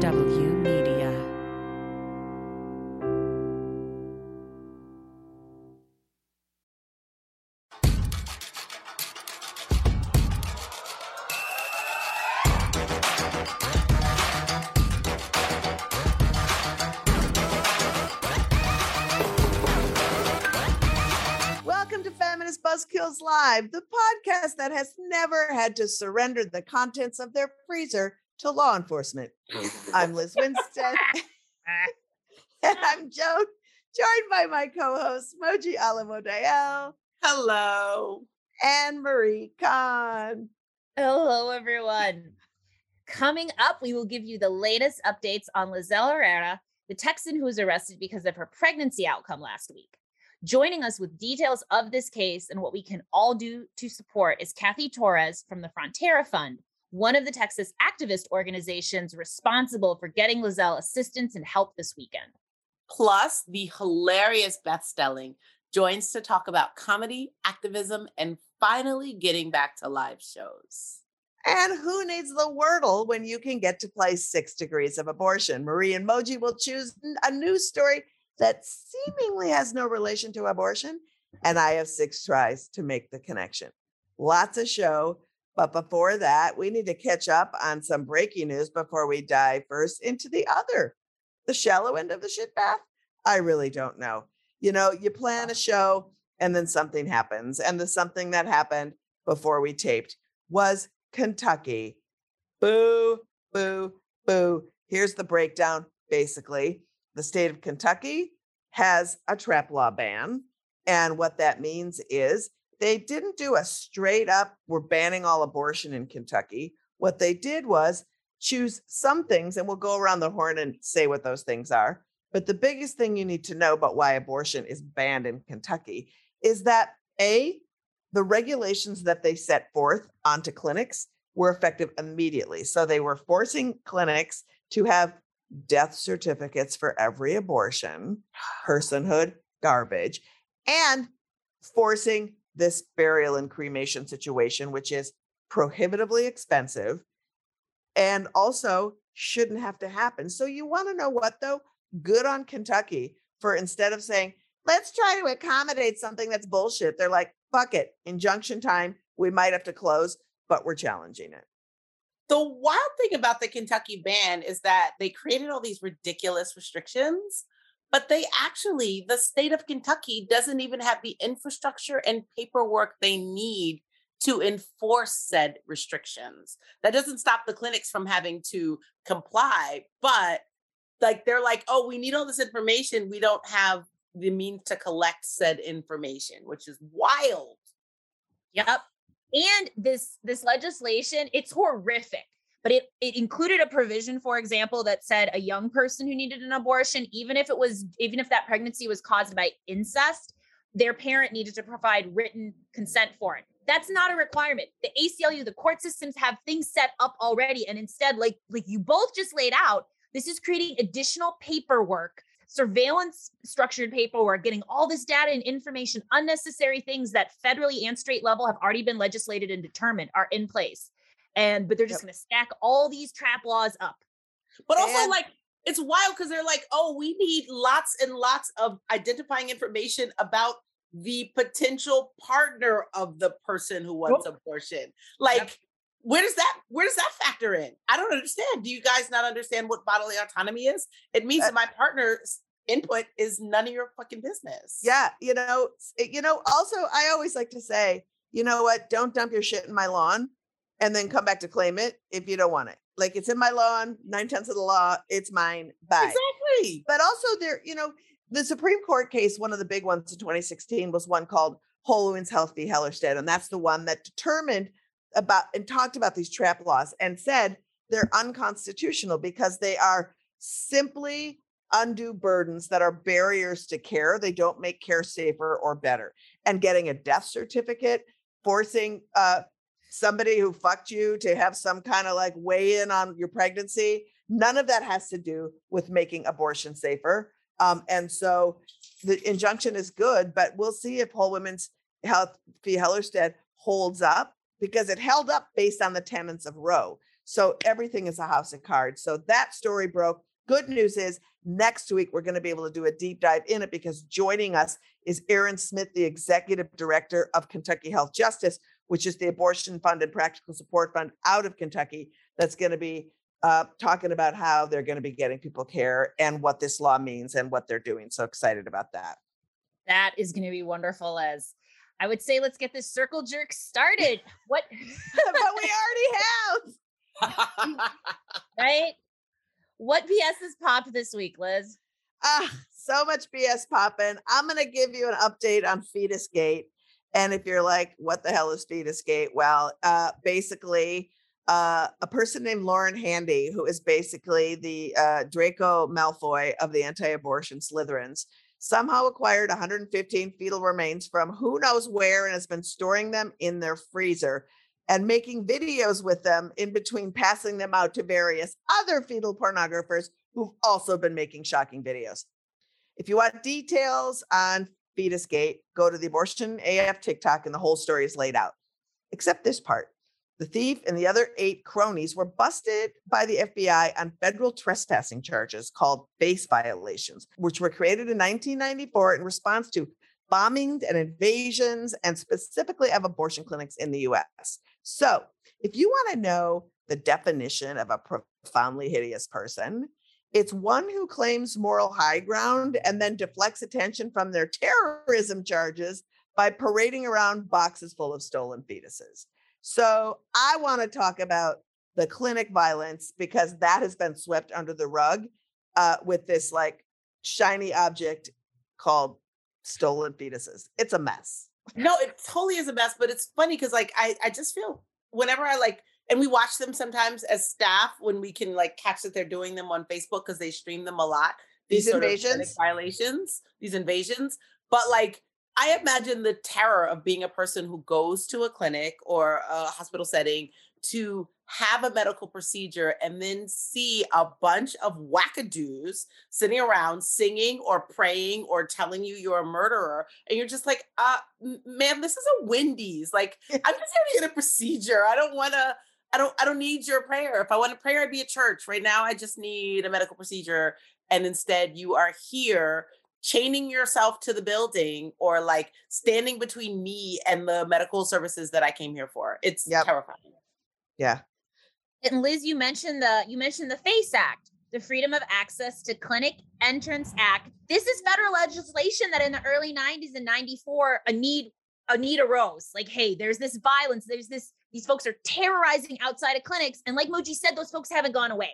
W Media. Welcome to Feminist Buzzkills Live, the podcast that has never had to surrender the contents of their freezer to law enforcement. I'm Liz Winstead. and I'm Joan, joined by my co-hosts Moji Alawode-El Hello. and Marie Khan. Hello, everyone. Coming up, we will give you the latest updates on Lizelle Herrera, the Texan who was arrested because of her pregnancy outcome last week. Joining us with details of this case and what we can all do to support is Kathy Torres from the Frontera Fund, one of the Texas activist organizations responsible for getting Lizelle assistance and help this weekend. Plus, the hilarious Beth Stelling joins to talk about comedy, activism, and finally getting back to live shows. And who needs the wordle when you can get to play six degrees of abortion? Marie and Moji will choose a news story that seemingly has no relation to abortion. And I have six tries to make the connection. Lots of show. But before that, we need to catch up on some breaking news before we dive first into the other, the shallow end of the shit bath. I really don't know. You know, you plan a show and then something happens. And the something that happened before we taped was Kentucky. Boo, boo, boo. Here's the breakdown basically. The state of Kentucky has a trap law ban. And what that means is they didn't do a straight up, we're banning all abortion in Kentucky. What they did was choose some things, and we'll go around the horn and say what those things are. But the biggest thing you need to know about why abortion is banned in Kentucky is that A, the regulations that they set forth onto clinics were effective immediately. So they were forcing clinics to have death certificates for every abortion, personhood, garbage, and forcing this burial and cremation situation, which is prohibitively expensive and also shouldn't have to happen. So you want to know what though? Good on Kentucky for instead of saying, let's try to accommodate something that's bullshit, they're like, fuck it, injunction time. We might have to close, but we're challenging it. The wild thing about the Kentucky ban is that they created all these ridiculous restrictions, but they actually, the state of Kentucky doesn't even have the infrastructure and paperwork they need to enforce said restrictions. That doesn't stop the clinics from having to comply, but like they're like, oh, we need all this information. We don't have the means to collect said information, which is wild. Yep. And this this legislation, it's horrific. But it it included a provision, for example, that said a young person who needed an abortion, even if it was even if that pregnancy was caused by incest, their parent needed to provide written consent for it. That's not a requirement. The ACLU, the court systems have things set up already. And instead, like like you both just laid out, this is creating additional paperwork surveillance structured paperwork, getting all this data and information, unnecessary things that federally and state level have already been legislated and determined are in place. And but they're just Yep. to stack all these trap laws up. But also, And- like, it's wild because they're like, oh, we need lots and lots of identifying information about the potential partner of the person who wants abortion. Like, where does that where does that factor in? I don't understand. Do you guys not understand what bodily autonomy is? It means Uh, that my partner's input is none of your fucking business. Yeah, you know, you know, also I always like to say, you know what, don't dump your shit in my lawn and then come back to claim it if you don't want it. Like it's in my lawn, nine tenths of the law, it's mine. Bye. Exactly. But also there, you know, the Supreme Court case, one of the big ones in 2016 was one called Whole Women's Health v. Hellerstedt. And that's the one that determined about and talked about these trap laws and said they're unconstitutional because they are simply undue burdens that are barriers to care. They don't make care safer or better. And getting a death certificate, forcing uh, somebody who fucked you to have some kind of like weigh in on your pregnancy, none of that has to do with making abortion safer. Um, and so the injunction is good, but we'll see if Whole Women's Health v. Hellerstedt holds up because it held up based on the tenets of Roe. So everything is a house of cards. So that story broke. Good news is next week we're going to be able to do a deep dive in it because joining us is Erin Smith, the executive director of Kentucky Health Justice, which is the abortion funded practical support fund out of Kentucky that's going to be uh, talking about how they're going to be getting people care and what this law means and what they're doing. So excited about that. That is going to be wonderful. As I would say, let's get this circle jerk started. What? but we already have. right? What BS has popped this week, Liz? Ah, so much BS popping. I'm going to give you an update on Fetus Gate. And if you're like, what the hell is Fetus Gate? Well, uh, basically, uh, a person named Lauren Handy, who is basically the uh, Draco Malfoy of the anti abortion Slytherins, somehow acquired 115 fetal remains from who knows where and has been storing them in their freezer and making videos with them in between passing them out to various other fetal pornographers who've also been making shocking videos. If you want details on Fetus Gate, go to the Abortion AF TikTok and the whole story is laid out, except this part. The thief and the other eight cronies were busted by the FBI on federal trespassing charges called FACE violations, which were created in 1994 in response to bombings and invasions, and specifically of abortion clinics in the US. So, if you want to know the definition of a profoundly hideous person, it's one who claims moral high ground and then deflects attention from their terrorism charges by parading around boxes full of stolen fetuses. So I want to talk about the clinic violence because that has been swept under the rug uh, with this like shiny object called stolen fetuses. It's a mess. No, it totally is a mess, but it's funny because like I, I just feel whenever I like and we watch them sometimes as staff when we can like catch that they're doing them on Facebook because they stream them a lot. These, these invasions, violations, these invasions. But like I imagine the terror of being a person who goes to a clinic or a hospital setting to have a medical procedure and then see a bunch of wackadoos sitting around singing or praying or telling you you're a murderer. And you're just like, uh, man, this is a Wendy's. Like, I'm just here to get a procedure. I don't want to. I don't I don't need your prayer. If I want a prayer, I'd be at church. Right now, I just need a medical procedure. And instead, you are here chaining yourself to the building or like standing between me and the medical services that I came here for. It's yep. terrifying. Yeah. And Liz, you mentioned the you mentioned the FACE Act, the Freedom of Access to Clinic Entrance Act. This is federal legislation that in the early 90s and 94 a need a need arose. Like, hey, there's this violence, there's this, these folks are terrorizing outside of clinics. And like Moji said, those folks haven't gone away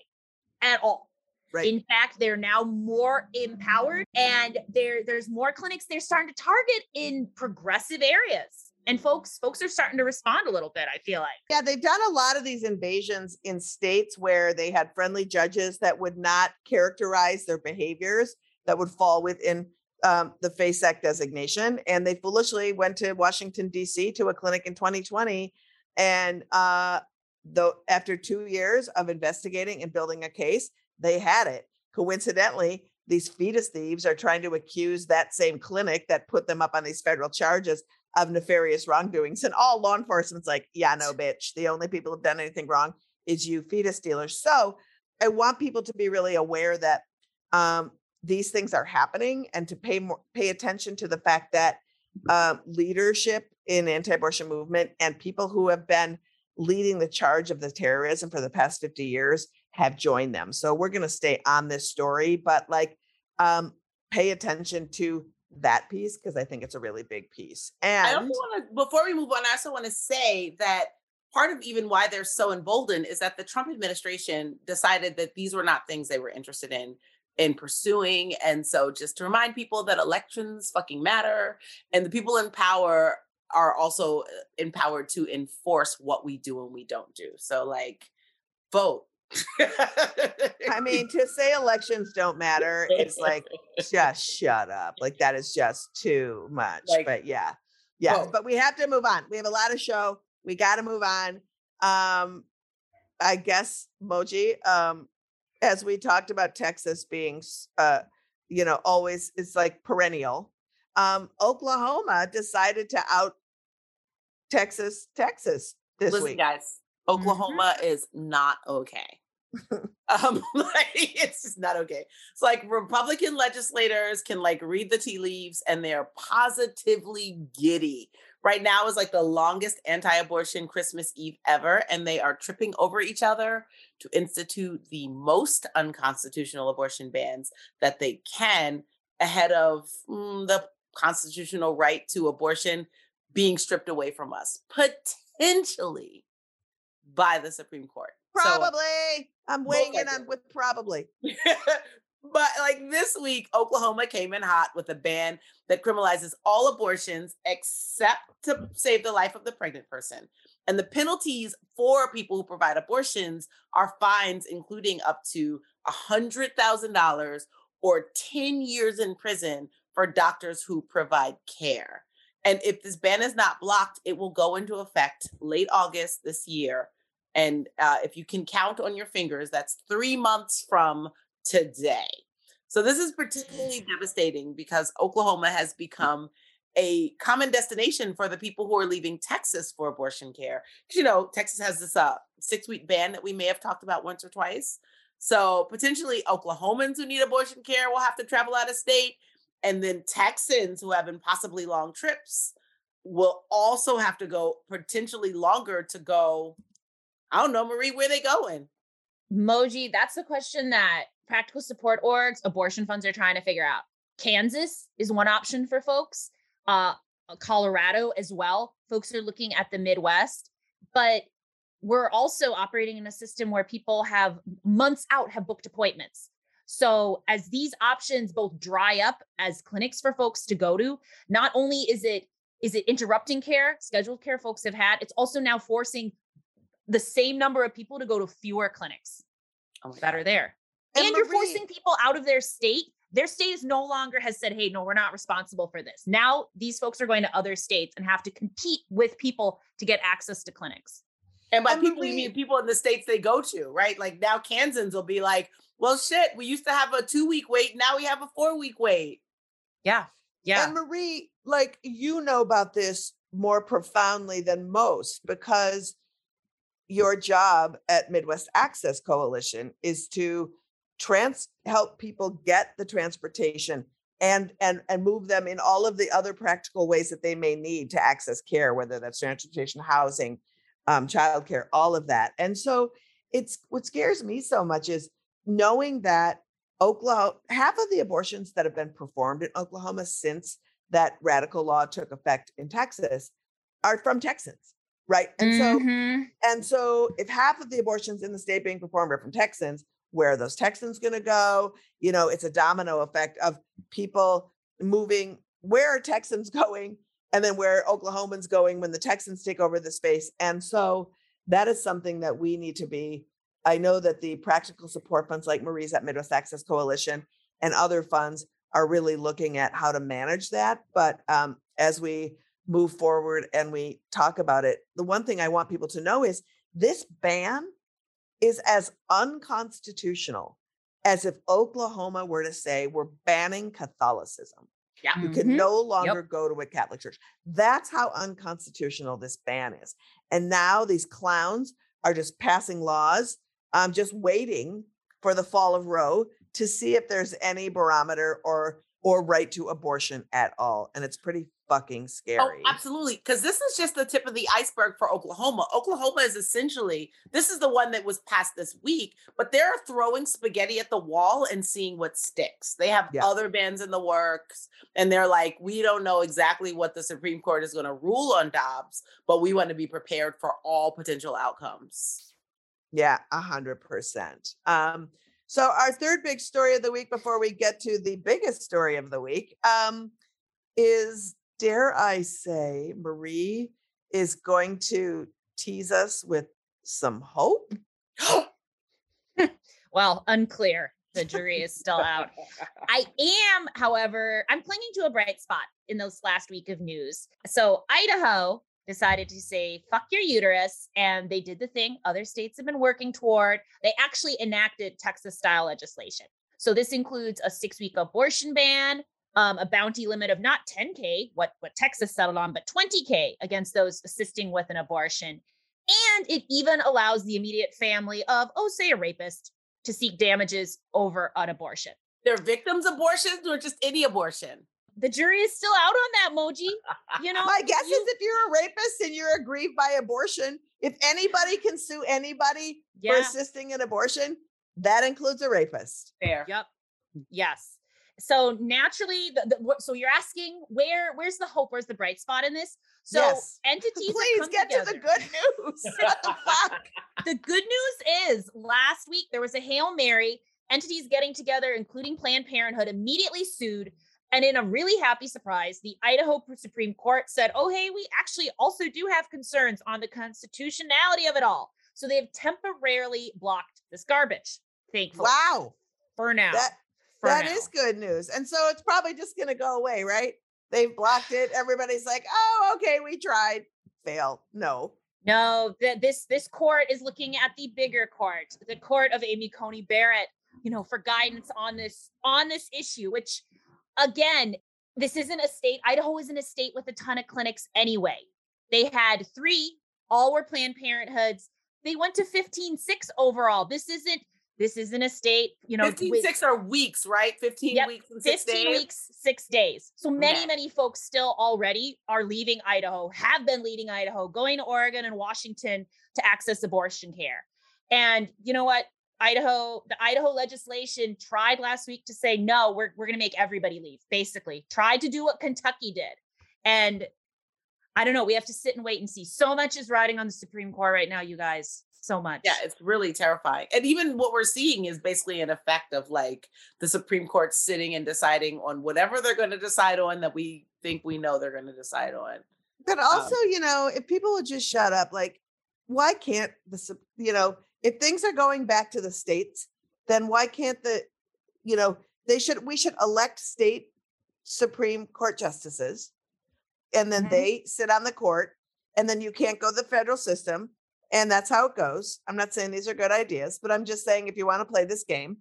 at all. Right. In fact, they're now more empowered and there there's more clinics they're starting to target in progressive areas. And folks folks are starting to respond a little bit, I feel like. Yeah, they've done a lot of these invasions in states where they had friendly judges that would not characterize their behaviors that would fall within um, the FACE Act designation. And they foolishly went to Washington, D.C. to a clinic in 2020. And uh, though after two years of investigating and building a case, they had it. Coincidentally, these fetus thieves are trying to accuse that same clinic that put them up on these federal charges of nefarious wrongdoings. And all law enforcement's like, yeah, no, bitch. The only people who've done anything wrong is you fetus dealers. So I want people to be really aware that um, these things are happening and to pay more pay attention to the fact that uh, leadership in anti-abortion movement and people who have been leading the charge of the terrorism for the past 50 years have joined them. So we're going to stay on this story, but like um, pay attention to that piece because I think it's a really big piece. And I also want to, before we move on, I also want to say that part of even why they're so emboldened is that the Trump administration decided that these were not things they were interested in in pursuing. And so just to remind people that elections fucking matter and the people in power are also uh, empowered to enforce what we do and we don't do. So like vote I mean, to say elections don't matter, is like just shut up. Like that is just too much. Like, but yeah. Yeah. But we have to move on. We have a lot of show. We got to move on. Um, I guess Moji, um, as we talked about Texas being uh, you know, always it's like perennial. Um, Oklahoma decided to out Texas, Texas this Listen, week. guys, Oklahoma mm-hmm. is not okay. um, like it's just not okay. It's like Republican legislators can like read the tea leaves and they're positively giddy. Right now is like the longest anti-abortion Christmas Eve ever, and they are tripping over each other to institute the most unconstitutional abortion bans that they can ahead of mm, the constitutional right to abortion being stripped away from us, potentially by the Supreme Court. Probably. So, I'm weighing in on with probably. but like this week, Oklahoma came in hot with a ban that criminalizes all abortions except to save the life of the pregnant person. And the penalties for people who provide abortions are fines, including up to $100,000 or 10 years in prison for doctors who provide care. And if this ban is not blocked, it will go into effect late August this year. And uh, if you can count on your fingers, that's three months from today. So this is particularly devastating because Oklahoma has become a common destination for the people who are leaving Texas for abortion care. Because you know, Texas has this uh, six week ban that we may have talked about once or twice. So potentially Oklahomans who need abortion care will have to travel out of state. And then Texans who have impossibly long trips will also have to go potentially longer to go. I don't know, Marie, where they going? Moji, that's the question that practical support orgs, abortion funds are trying to figure out. Kansas is one option for folks. Uh, Colorado as well. Folks are looking at the Midwest, but we're also operating in a system where people have months out have booked appointments. So as these options both dry up as clinics for folks to go to, not only is it is it interrupting care, scheduled care folks have had, it's also now forcing the same number of people to go to fewer clinics oh that are there. And, and you're forcing people out of their state. Their state is no longer has said, hey, no, we're not responsible for this. Now these folks are going to other states and have to compete with people to get access to clinics. And by and people, you mean people in the states they go to, right? Like now Kansans will be like, well, shit, we used to have a two week wait. Now we have a four week wait. Yeah. Yeah. And Marie, like you know about this more profoundly than most because your job at Midwest Access Coalition is to trans help people get the transportation and and and move them in all of the other practical ways that they may need to access care whether that's transportation housing um, childcare all of that and so it's what scares me so much is knowing that oklahoma half of the abortions that have been performed in oklahoma since that radical law took effect in texas are from texans right and mm-hmm. so and so if half of the abortions in the state being performed are from texans where are those Texans going to go? You know, it's a domino effect of people moving. Where are Texans going? And then where Oklahomans going when the Texans take over the space? And so that is something that we need to be. I know that the practical support funds like Marie's at Midwest Access Coalition and other funds are really looking at how to manage that. But um, as we move forward and we talk about it, the one thing I want people to know is this ban is as unconstitutional as if Oklahoma were to say we're banning Catholicism. Yeah. You can mm-hmm. no longer yep. go to a Catholic church. That's how unconstitutional this ban is. And now these clowns are just passing laws, um, just waiting for the fall of Roe to see if there's any barometer or or right to abortion at all. And it's pretty fucking oh, scary. Oh, absolutely. Because this is just the tip of the iceberg for Oklahoma. Oklahoma is essentially, this is the one that was passed this week, but they're throwing spaghetti at the wall and seeing what sticks. They have yeah. other bans in the works, and they're like, we don't know exactly what the Supreme Court is going to rule on Dobbs, but we want to be prepared for all potential outcomes. Yeah, a hundred percent. Um, so, our third big story of the week before we get to the biggest story of the week um, is, dare I say, Marie is going to tease us with some hope. well, unclear. The jury is still out. I am, however, I'm clinging to a bright spot in those last week of news. So, Idaho decided to say fuck your uterus and they did the thing other states have been working toward they actually enacted texas style legislation so this includes a six week abortion ban um, a bounty limit of not 10k what what texas settled on but 20k against those assisting with an abortion And it even allows the immediate family of, oh, say a rapist to seek damages over an abortion. They're victims abortions or just any abortion? The jury is still out on that, Moji. You know, My guess you- is if you're a rapist and you're aggrieved by abortion, if anybody can sue anybody for assisting an abortion, that includes a rapist. Fair. yep, yes. So naturally, the, the, so you're asking where where's the hope? Where's the bright spot in this? So Yes. entities Please get to the good news. what the fuck? the good news is last week there was a Hail Mary, entities getting together, including Planned Parenthood, immediately sued. And in a really happy surprise, the Idaho Supreme Court said, oh, hey, we actually also do have concerns on the constitutionality of it all. So they have temporarily blocked this garbage, thankfully, Wow. for now. That that now. is good news. And so it's probably just going to go away, right? They've blocked it. Everybody's like, "Oh, okay, we tried." Fail. No. No, th- this this court is looking at the bigger court, the court of Amy Coney Barrett, you know, for guidance on this on this issue. Which, again, this isn't a state. Idaho isn't a state with a ton of clinics anyway. They had three, all were Planned Parenthoods. They went to 15-6 overall. This isn't this isn't a state, you know, 15 with- six are weeks, right? 15 Yep, weeks and six 15 days. weeks, six days. So many, Okay. many folks still already are leaving Idaho, have been leaving Idaho, going to Oregon and Washington to access abortion care. And you know what? Idaho, the Idaho legislation tried last week to say, no, we're, we're going to make everybody leave, basically. Tried to do what Kentucky did. And I don't know. We have to sit and wait and see. So much is riding on the Supreme Court right now, you guys. So much. Yeah, it's really terrifying. And even what we're seeing is basically an effect of like the Supreme Court sitting and deciding on whatever they're going to decide on that we think we know they're going to decide on. But also, you know, if people would just shut up, like, why can't the, you know, if things are going back to the states, then why can't the, you know, they should, we should elect state Supreme Court justices and then Mhm. they sit on the court and then you can't go the federal system. And that's how it goes. I'm not saying these are good ideas, but I'm just saying if you want to play this game.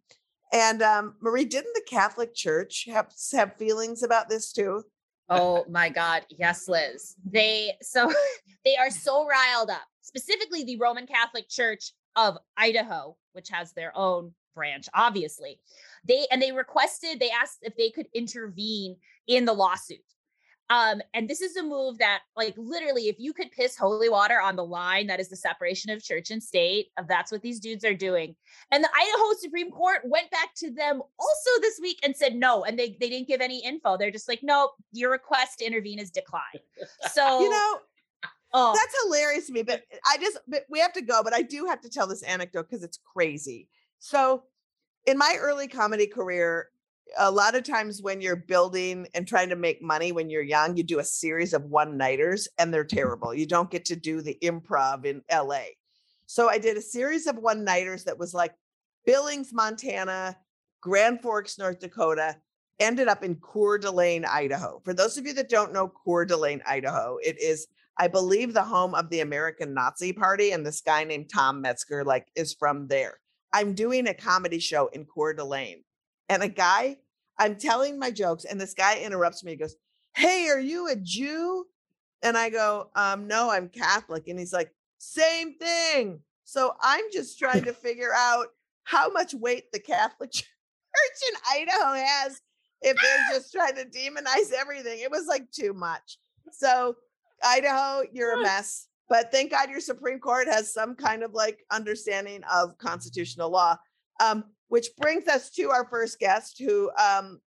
And um, Marie, didn't the Catholic Church have have feelings about this too? Oh my God. Yes, Liz. They so they are so riled up, specifically the Roman Catholic Church of Idaho, which has their own branch, obviously. They and they requested, they asked if they could intervene in the lawsuit. Um, and this is a move that, like, literally, if you could piss holy water on the line, that is the separation of church and state. Of that's what these dudes are doing. And the Idaho Supreme Court went back to them also this week and said no. And they they didn't give any info. They're just like, nope, your request to intervene is declined. So You know, oh, That's hilarious to me, but I just but we have to go. But I do have to tell this anecdote because it's crazy. So, in my early comedy career, a lot of times when you're building and trying to make money when you're young, you do a series of one nighters and they're mm-hmm. terrible. You don't get to do the improv in LA. So I did a series of one nighters that was like Billings, Montana, Grand Forks, North Dakota, ended up in Coeur d'Alene, Idaho. For those of you that don't know Coeur d'Alene, Idaho, it is I believe the home of the American Nazi Party, and this guy named Tom Metzger like is from there. I'm doing a comedy show in Coeur d'Alene, and a guy, I'm telling my jokes, and this guy interrupts me. He goes, "Hey, are you a Jew?" And I go, "Um, no, I'm Catholic." And he's like, "Same thing." So I'm just trying to figure out how much weight the Catholic Church in Idaho has if they're just trying to demonize everything. It was like too much. So Idaho, you're a mess. But thank God your Supreme Court has some kind of like understanding of constitutional law. Um, which brings us to our first guest who um,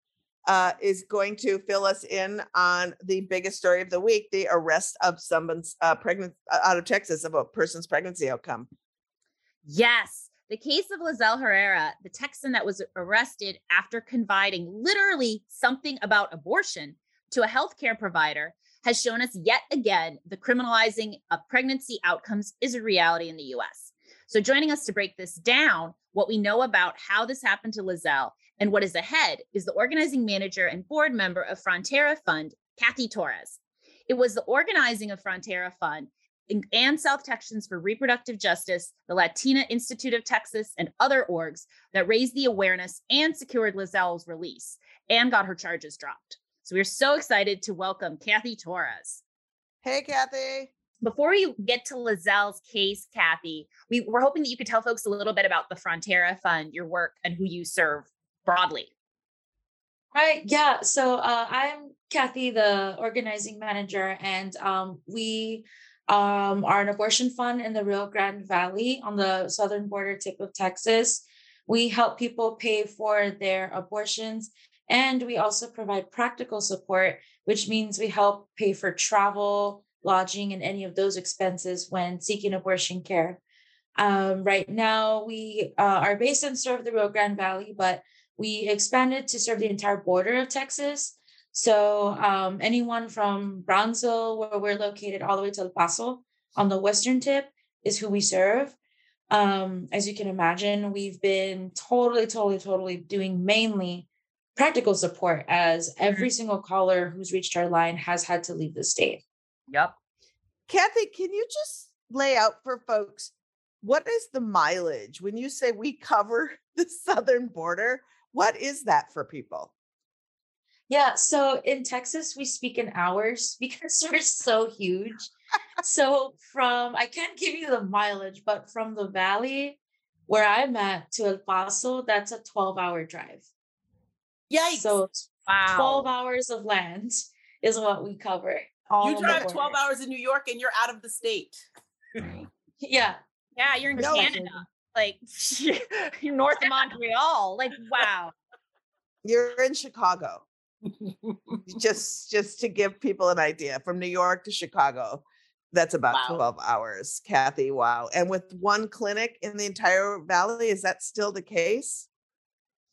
uh, is going to fill us in on the biggest story of the week the arrest of someone's uh, pregnant uh, out of Texas of a person's pregnancy outcome. Yes. The case of Lizelle Herrera, the Texan that was arrested after confiding literally something about abortion to a healthcare provider, has shown us yet again the criminalizing of pregnancy outcomes is a reality in the US. So, joining us to break this down, what we know about how this happened to Lizelle and what is ahead is the organizing manager and board member of Frontera Fund, Kathy Torres. It was the organizing of Frontera Fund and South Texans for Reproductive Justice, the Latina Institute of Texas, and other orgs that raised the awareness and secured Lizelle's release and got her charges dropped. So we're so excited to welcome Kathy Torres. Hey, Kathy. Before we get to Lizelle's case, Kathy, we, we're hoping that you could tell folks a little bit about the Frontera Fund, your work, and who you serve broadly. Right. Yeah. So uh, I'm Kathy, the organizing manager, and um, we um, are an abortion fund in the Rio Grande Valley on the southern border tip of Texas. We help people pay for their abortions, and we also provide practical support, which means we help pay for travel, lodging, and any of those expenses when seeking abortion care. Um, right now, we uh, are based and serve the Rio Grande Valley, but we expanded to serve the entire border of Texas. So um, anyone from Brownsville, where we're located, all the way to El Paso on the western tip is who we serve. Um, as you can imagine, we've been totally, totally, totally doing mainly practical support as every mm-hmm. single caller who's reached our line has had to leave the state. Yep. Kathy, can you just lay out for folks what is the mileage when you say we cover the southern border? What is that for people? Yeah, so in Texas, we speak in hours because we're so huge. so from, I can't give you the mileage, but from the valley where I'm at to El Paso, that's a 12 hour drive. Yikes. So wow. 12 hours of land is what we cover. You drive 12 hours in New York and you're out of the state. yeah. Yeah, you're in no, Canada like you're north of Montreal. Like, wow. You're in Chicago. just just to give people an idea, from New York to Chicago, that's about wow. 12 hours, Kathy. Wow. And with one clinic in the entire valley, is that still the case?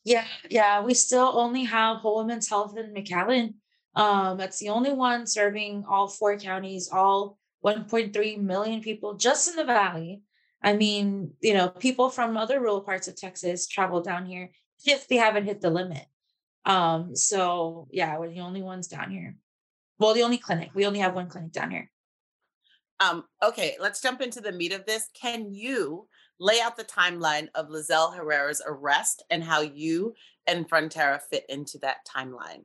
Yeah, yeah. We still only have Whole Women's Health in McAllen. Um, that's the only one serving all four counties, all 1.3 million people just in the valley. I mean, you know, people from other rural parts of Texas travel down here if they haven't hit the limit. Um, so yeah, we're the only ones down here. Well, the only clinic. We only have one clinic down here. Um, okay, let's jump into the meat of this. Can you lay out the timeline of Lizelle Herrera's arrest and how you and Frontera fit into that timeline?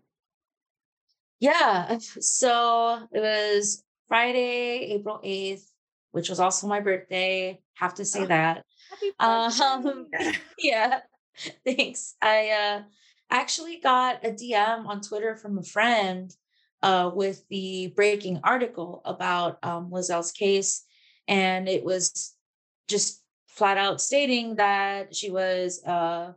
Yeah. So it was Friday, April 8th, which was also my birthday. Have to say oh, that. Um, yeah, thanks. I uh, actually got a DM on Twitter from a friend uh, with the breaking article about um, Lizelle's case, and it was just flat out stating that she was uh,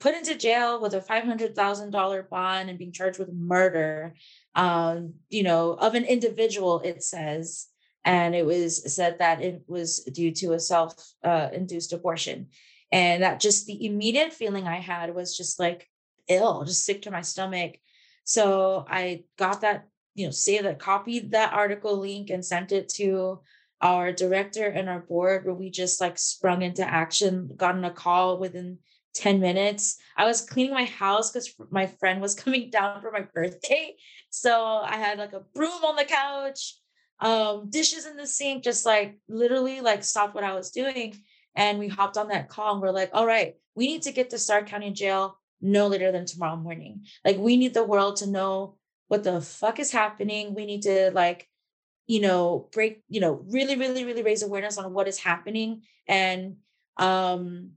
put into jail with a $500,000 bond and being charged with murder, um, you know, of an individual, it says. And it was said that it was due to a self-induced uh, abortion. And that just the immediate feeling i had was just like ill just sick to my stomach. So i got that you know say that copied that article link and sent it to our director and our board where we just like sprung into action got on a call within 10 minutes i was cleaning my house because my friend was coming down for my birthday so i had like a broom on the couch um, dishes in the sink, just like literally like stopped what I was doing. And we hopped on that call and we're like, all right, we need to get to Starr County Jail no later than tomorrow morning. Like we need the world to know what the fuck is happening. We need to like, you know, break, you know, really, really, really raise awareness on what is happening and um,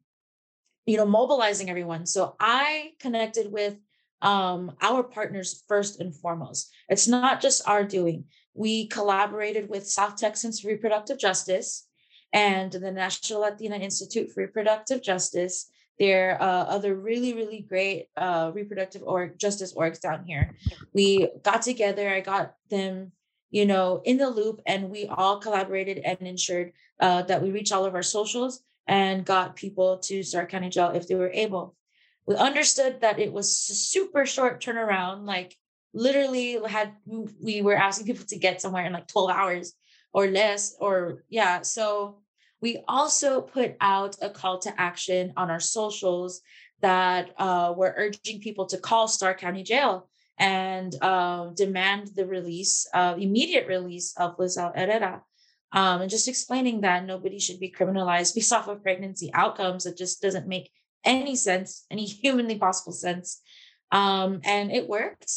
you know, mobilizing everyone. So I connected with um our partners first and foremost. It's not just our doing we collaborated with South Texans Reproductive Justice and the National Latina Institute for Reproductive Justice. There are uh, other really, really great uh, reproductive or justice orgs down here. We got together, I got them, you know, in the loop, and we all collaborated and ensured uh, that we reach all of our socials and got people to Starr County Jail if they were able. We understood that it was super short turnaround, like literally had we were asking people to get somewhere in like 12 hours or less or yeah so we also put out a call to action on our socials that uh, we're urging people to call Starr County Jail and uh, demand the release, uh, immediate release of Lizelle Herrera. Um, and just explaining that nobody should be criminalized based off of pregnancy outcomes. It just doesn't make any sense, any humanly possible sense. Um, and it worked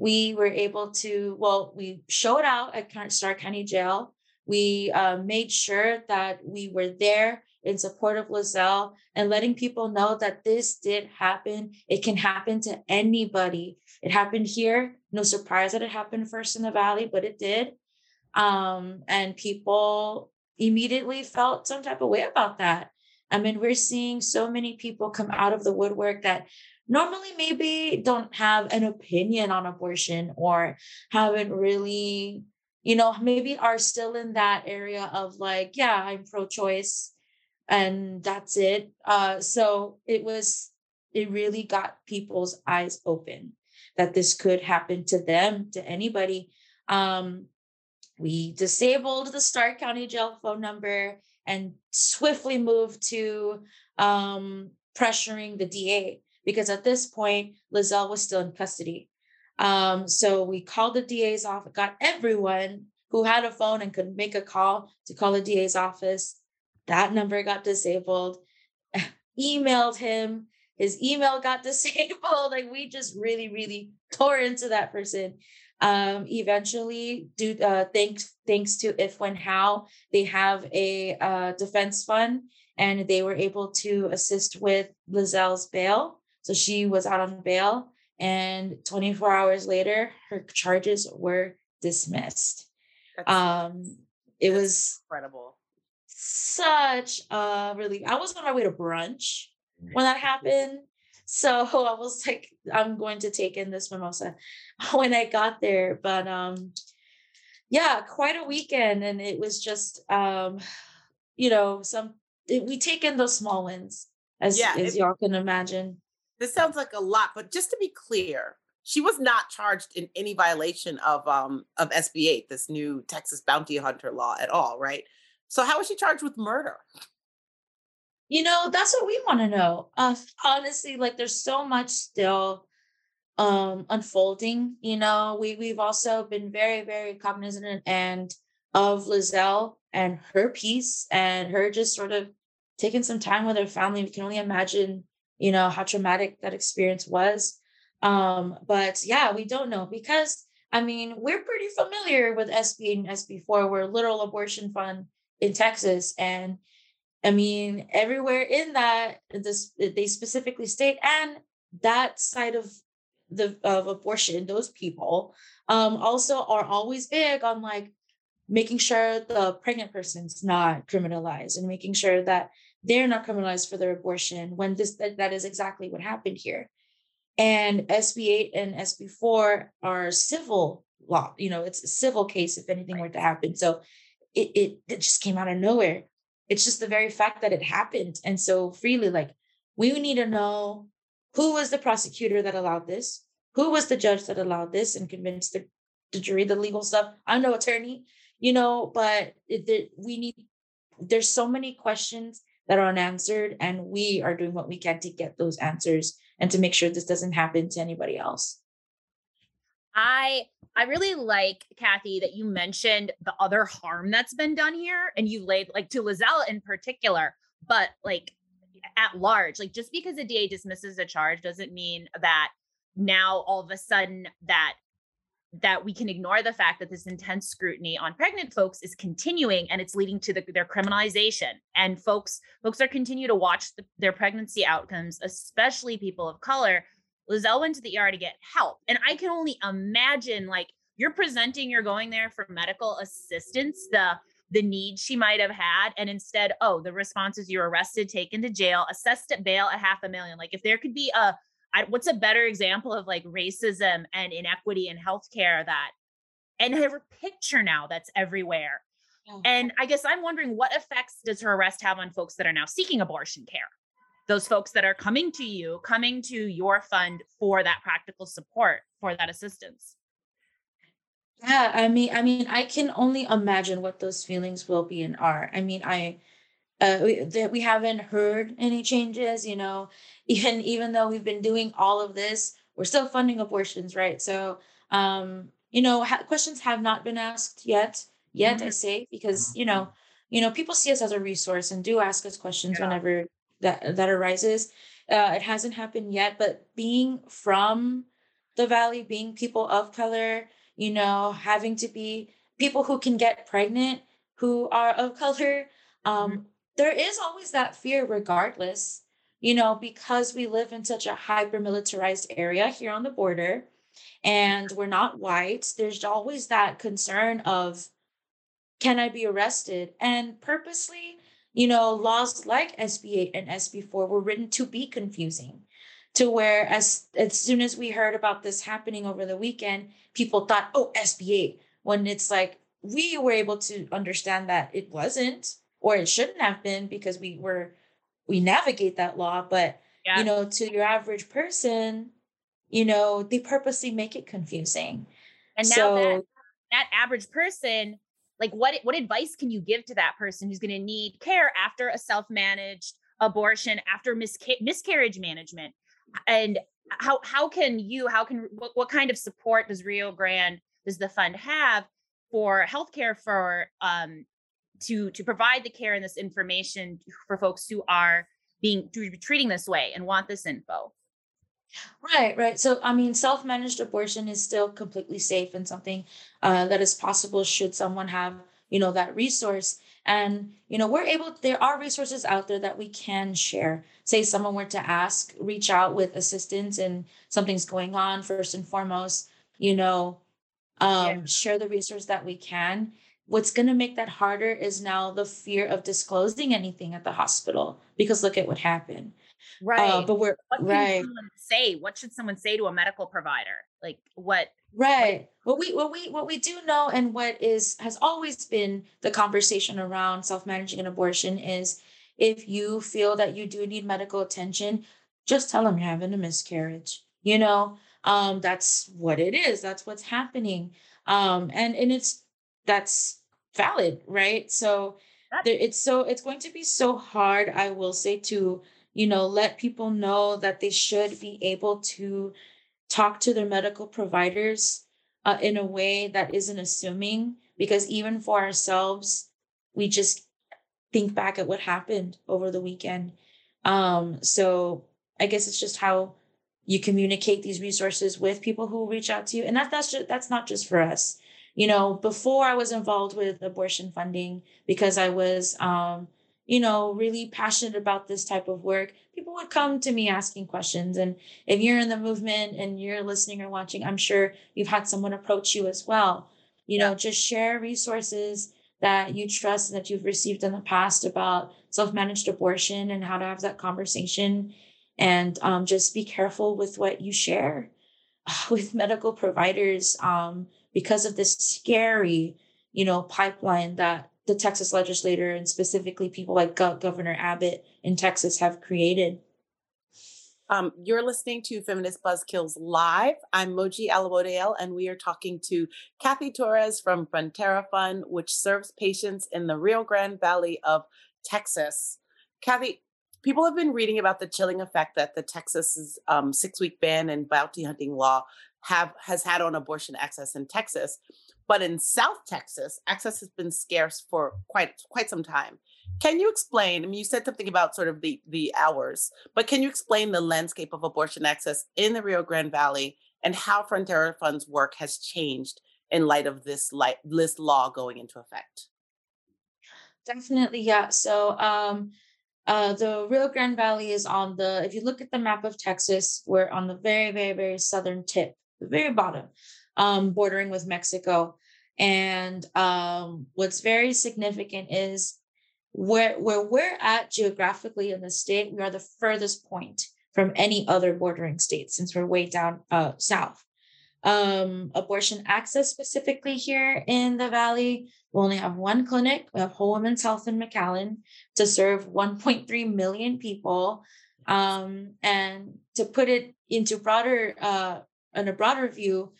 we were able to, well, we showed out at Starr County Jail. We uh, made sure that we were there in support of Lizelle and letting people know that this did happen. It can happen to anybody. It happened here. No surprise that it happened first in the Valley, but it did. Um, and people immediately felt some type of way about that. I mean, we're seeing so many people come out of the woodwork that normally maybe don't have an opinion on abortion or haven't really, you know, maybe are still in that area of like, yeah, I'm pro choice and that's it. Uh, so it was, it really got people's eyes open that this could happen to them, to anybody. Um, we disabled the Starr County Jail phone number and swiftly moved to um, pressuring the DA because at this point, Lizelle was still in custody. Um, so we called the DA's office, got everyone who had a phone and could make a call to call the DA's office. That number got disabled. Emailed him. His email got disabled. Like we just really, really tore into that person. Um, eventually, due uh, thanks thanks to If/When/How they have a uh, defense fund, and they were able to assist with Lizelle's bail. So she was out on bail, and 24 hours later, her charges were dismissed. That's, um, it was incredible. Such a relief. I was on my way to brunch when that happened. So I was like, I'm going to take in this mimosa when I got there. But um, yeah, quite a weekend. And it was just, um, you know, some, it, we take in those small wins as, yeah, as it, y'all can imagine. This sounds like a lot, but just to be clear, she was not charged in any violation of um of SB 8, this new Texas bounty hunter law at all, right? So how was she charged with murder? You know, that's what we want to know. Uh, honestly, like there's so much still um unfolding. You know, we we've also been very, very cognizant and of Lizelle and her peace and her just sort of taking some time with her family. We can only imagine, you know, how traumatic that experience was. Um, but yeah, we don't know because I mean, we're pretty familiar with SB and SB4. We're a literal abortion fund in Texas. And I mean, everywhere in that, this they specifically state, and that side of the of abortion, those people um, also are always big on like making sure the pregnant person's not criminalized and making sure that they're not criminalized for their abortion when this that, that is exactly what happened here. And SB8 and SB4 are civil law, you know, it's a civil case if anything right. were to happen. So it, it it just came out of nowhere it's just the very fact that it happened. And so freely like we need to know who was the prosecutor that allowed this who was the judge that allowed this and convinced the, the jury the legal stuff. I'm no attorney you know but it, we need there's so many questions that are unanswered and we are doing what we can to get those answers and to make sure this doesn't happen to anybody else. I I really like Kathy that you mentioned the other harm that's been done here, and you laid like to Lizelle in particular, but like at large, like just because the DA dismisses a charge doesn't mean that now all of a sudden that that we can ignore the fact that this intense scrutiny on pregnant folks is continuing and it's leading to the, their criminalization. And folks folks are continue to watch the, their pregnancy outcomes especially people of color Lizelle went to the ER to get help. And I can only imagine like you're presenting, you're going there for medical assistance, the the need she might have had. And instead, oh, the response is you're arrested, taken to jail, assessed at bail at half a million. Like if there could be a I, what's a better example of like racism and inequity in healthcare that and her picture now that's everywhere. Oh. And I guess I'm wondering what effects does her arrest have on folks that are now seeking abortion care? Those folks that are coming to you, coming to your fund for that practical support, for that assistance. Yeah, I mean, I mean, I can only imagine what those feelings will be and are. I mean, I uh, we, that we haven't heard any changes. You know, even even though we've been doing all of this, we're still funding abortions, right? So, um, you know, ha- questions have not been asked yet. Yet, mm-hmm. I say because you know, you know, people see us as a resource and do ask us questions yeah. whenever that that arises. Uh, it hasn't happened yet, but being from the valley, being people of color, you know, having to be people who can get pregnant, who are of color. Um, mm-hmm. there is always that fear, regardless, you know, because we live in such a hyper militarized area here on the border and we're not white. There's always that concern of, can I be arrested? And purposely, you know, laws like SB 8 and SB 4 were written to be confusing to where as as soon as we heard about this happening over the weekend, people thought, oh, SB 8, when it's like we were able to understand that it wasn't or it shouldn't have been because we were we navigate that law but yeah. you know to your average person you know they purposely make it confusing and now so, that, that average person like what what advice can you give to that person who's going to need care after a self-managed abortion after misca- miscarriage management? And how how can you how can what, what kind of support does rio grande does the fund have for healthcare for um to to provide the care and this information for folks who are being treating this way and want this info Right, right. So, I mean, self managed abortion is still completely safe and something uh, that is possible should someone have, you know, that resource. And, you know, we're able, there are resources out there that we can share. Say someone were to ask, reach out with assistance and something's going on, first and foremost, you know, um, yeah. share the resource that we can. What's going to make that harder is now the fear of disclosing anything at the hospital because look at what happened. Uh, right. Uh, but we're what right. say? What should someone say to a medical provider? Like what? Right. What, what we what we what we do know and what is has always been the conversation around self-managing an abortion is if you feel that you do need medical attention, just tell them you're having a miscarriage. You know, um, that's what it is. That's what's happening. Um, and and it's that's valid, right? So there, it's so it's going to be so hard, I will say, to you know let people know that they should be able to talk to their medical providers uh, in a way that isn't assuming because even for ourselves we just think back at what happened over the weekend. Um so i guess it's just how you communicate these resources with people who reach out to you and that, that's just, that's not just for us. You know, before I was involved with abortion funding because I was, um, you know, really passionate about this type of work, people would come to me asking questions. And if you're in the movement and you're listening or watching, I'm sure you've had someone approach you as well. You know, just share resources that you trust and that you've received in the past about self managed abortion and how to have that conversation. And um, just be careful with what you share with medical providers. Um, because of this scary, you know, pipeline that the Texas legislator and specifically people like Go- Governor Abbott in Texas have created. Um, you're listening to Feminist Buzzkills Live. I'm Moji Alawode-El, and we are talking to Kathy Torres from Frontera Fund, which serves patients in the Rio Grande Valley of Texas. Kathy, people have been reading about the chilling effect that the Texas's um, six-week ban and bounty hunting law have has had on abortion access in Texas. But in South Texas, access has been scarce for quite quite some time. Can you explain? I mean, you said something about sort of the the hours, but can you explain the landscape of abortion access in the Rio Grande Valley and how Frontera Fund's work has changed in light of this light this law going into effect? Definitely, yeah. So um uh, the Rio Grande Valley is on the, if you look at the map of Texas, we're on the very, very, very southern tip the very bottom, um, bordering with Mexico. And um, what's very significant is where where we're at geographically in the state, we are the furthest point from any other bordering state since we're way down uh, south. Um, abortion access specifically here in the valley, we only have one clinic. We have Whole Women's Health in McAllen to serve 1.3 million people. Um, and to put it into broader uh, in a broader view,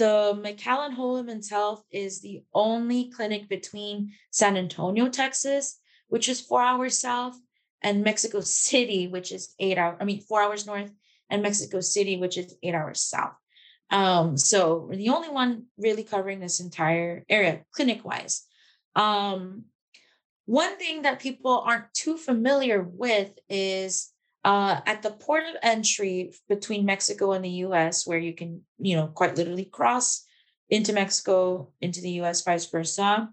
the McAllen Whole Women's Health is the only clinic between San Antonio, Texas, which is four hours south, and Mexico City, which is eight hours, I mean, four hours north, and Mexico City, which is eight hours south. Um, so we're the only one really covering this entire area clinic wise. Um, one thing that people aren't too familiar with is uh, at the port of entry between Mexico and the US, where you can, you know, quite literally cross into Mexico, into the US, vice versa.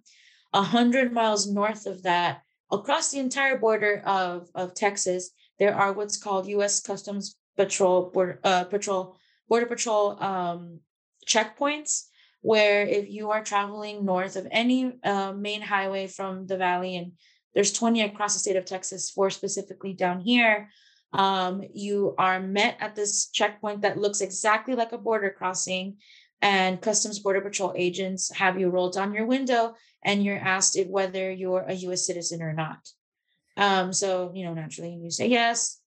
A hundred miles north of that, across the entire border of, of Texas, there are what's called U.S. Customs Patrol border uh, patrol border patrol um, checkpoints where if you are traveling north of any uh, main highway from the valley and there's 20 across the state of texas four specifically down here um, you are met at this checkpoint that looks exactly like a border crossing and customs border patrol agents have you roll down your window and you're asked if whether you're a us citizen or not. Um, so you know naturally you say yes.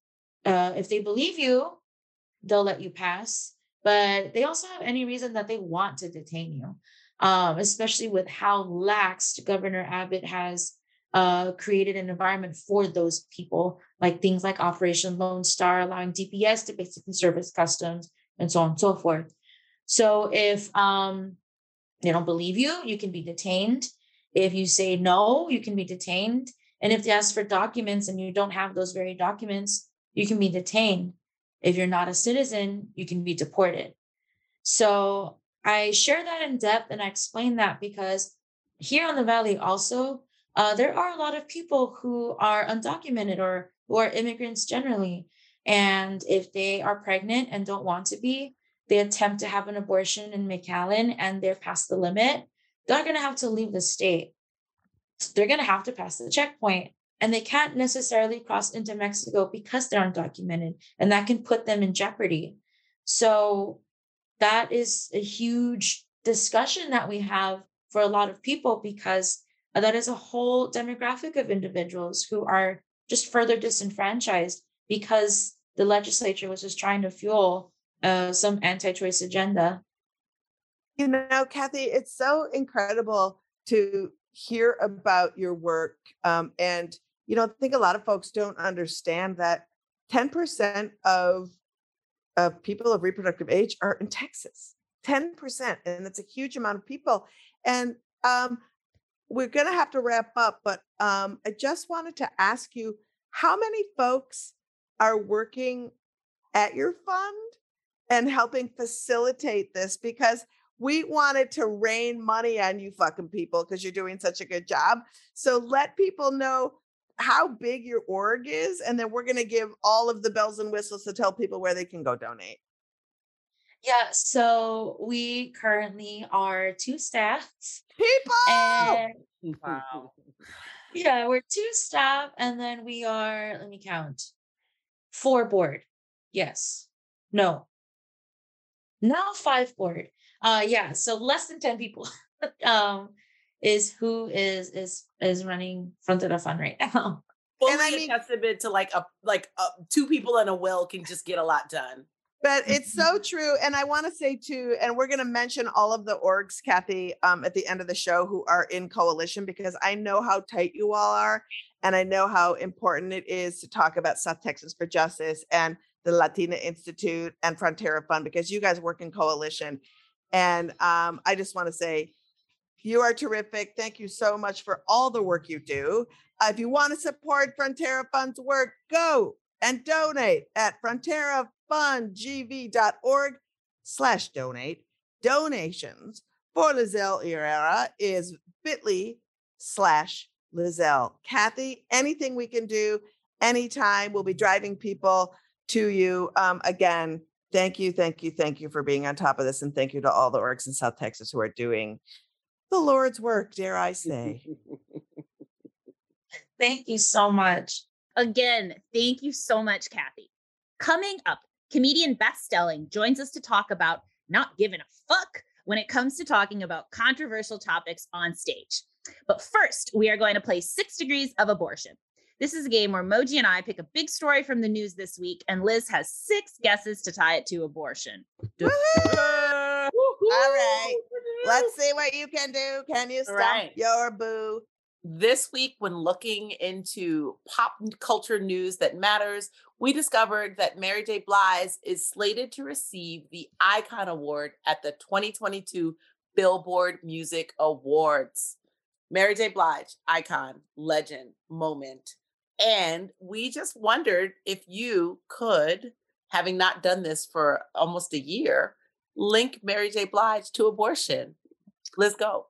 Uh, if they believe you they'll let you pass but they also have any reason that they want to detain you. Um, especially with how lax governor abbott has uh, created an environment for those people, like things like Operation Lone Star, allowing DPS to basically service customs and so on and so forth. So if um, they don't believe you, you can be detained. If you say no, you can be detained. And if they ask for documents and you don't have those very documents, you can be detained. If you're not a citizen, you can be deported. So I share that in depth and I explain that because here on the Valley also, uh, there are a lot of people who are undocumented or who are immigrants generally. And if they are pregnant and don't want to be, they attempt to have an abortion in McAllen and they're past the limit, they're going to have to leave the state. They're going to have to pass the checkpoint and they can't necessarily cross into Mexico because they're undocumented and that can put them in jeopardy. So that is a huge discussion that we have for a lot of people because that is a whole demographic of individuals who are just further disenfranchised because the legislature was just trying to fuel uh, some anti-choice agenda. You know, Kathy, it's so incredible to hear about your work. Um, and, you know, I think a lot of folks don't understand that 10% of, of people of reproductive age are in Texas. 10%. And that's a huge amount of people. And um, we're going to have to wrap up, but um, I just wanted to ask you how many folks are working at your fund and helping facilitate this because we wanted to rain money on you fucking people because you're doing such a good job. So let people know how big your org is, and then we're going to give all of the bells and whistles to tell people where they can go donate. Yeah, so we currently are two staff. People! And wow. yeah, we're two staff, and then we are, let me count, four board. Yes. No. Now five board. Uh yeah, so less than 10 people um is who is is is running Frontera Fund right now. Fully and I mean, a testament to like a like a, two people in a will can just get a lot done. But it's so true. And I want to say too, and we're going to mention all of the orgs, Kathy, um, at the end of the show who are in coalition because I know how tight you all are. And I know how important it is to talk about South Texas for Justice and the Latina Institute and Frontera Fund because you guys work in coalition. And um, I just want to say, you are terrific. Thank you so much for all the work you do. Uh, if you want to support Frontera Fund's work, go and donate at Frontera fundrgv.org slash donate. Donations for Lizelle Herrera is bit.ly slash Lizelle. Kathy, anything we can do anytime, we'll be driving people to you. Um, again, thank you, thank you, thank you for being on top of this. And thank you to all the orgs in South Texas who are doing the Lord's work, dare I say. thank you so much. Again, thank you so much, Kathy. Coming up Comedian Beth Stelling joins us to talk about not giving a fuck when it comes to talking about controversial topics on stage. But first, we are going to play Six Degrees of Abortion. This is a game where Moji and I pick a big story from the news this week, and Liz has six guesses to tie it to abortion. All right. Let's see what you can do. Can you stop right. your boo? This week, when looking into pop culture news that matters, we discovered that Mary J. Blige is slated to receive the Icon Award at the 2022 Billboard Music Awards. Mary J. Blige, icon, legend, moment. And we just wondered if you could, having not done this for almost a year, link Mary J. Blige to abortion. Let's go.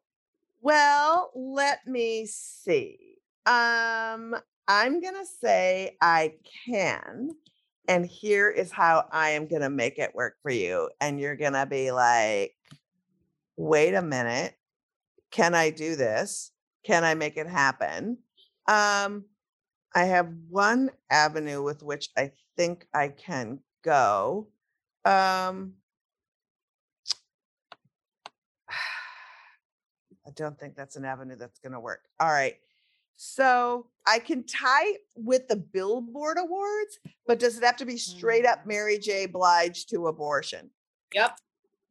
Well, let me see. Um, I'm going to say I can. And here is how I am going to make it work for you. And you're going to be like, wait a minute. Can I do this? Can I make it happen? Um, I have one avenue with which I think I can go. Um, I don't think that's an avenue that's going to work. All right. So I can tie with the Billboard Awards, but does it have to be straight up Mm. Mary J. Blige to abortion? Yep.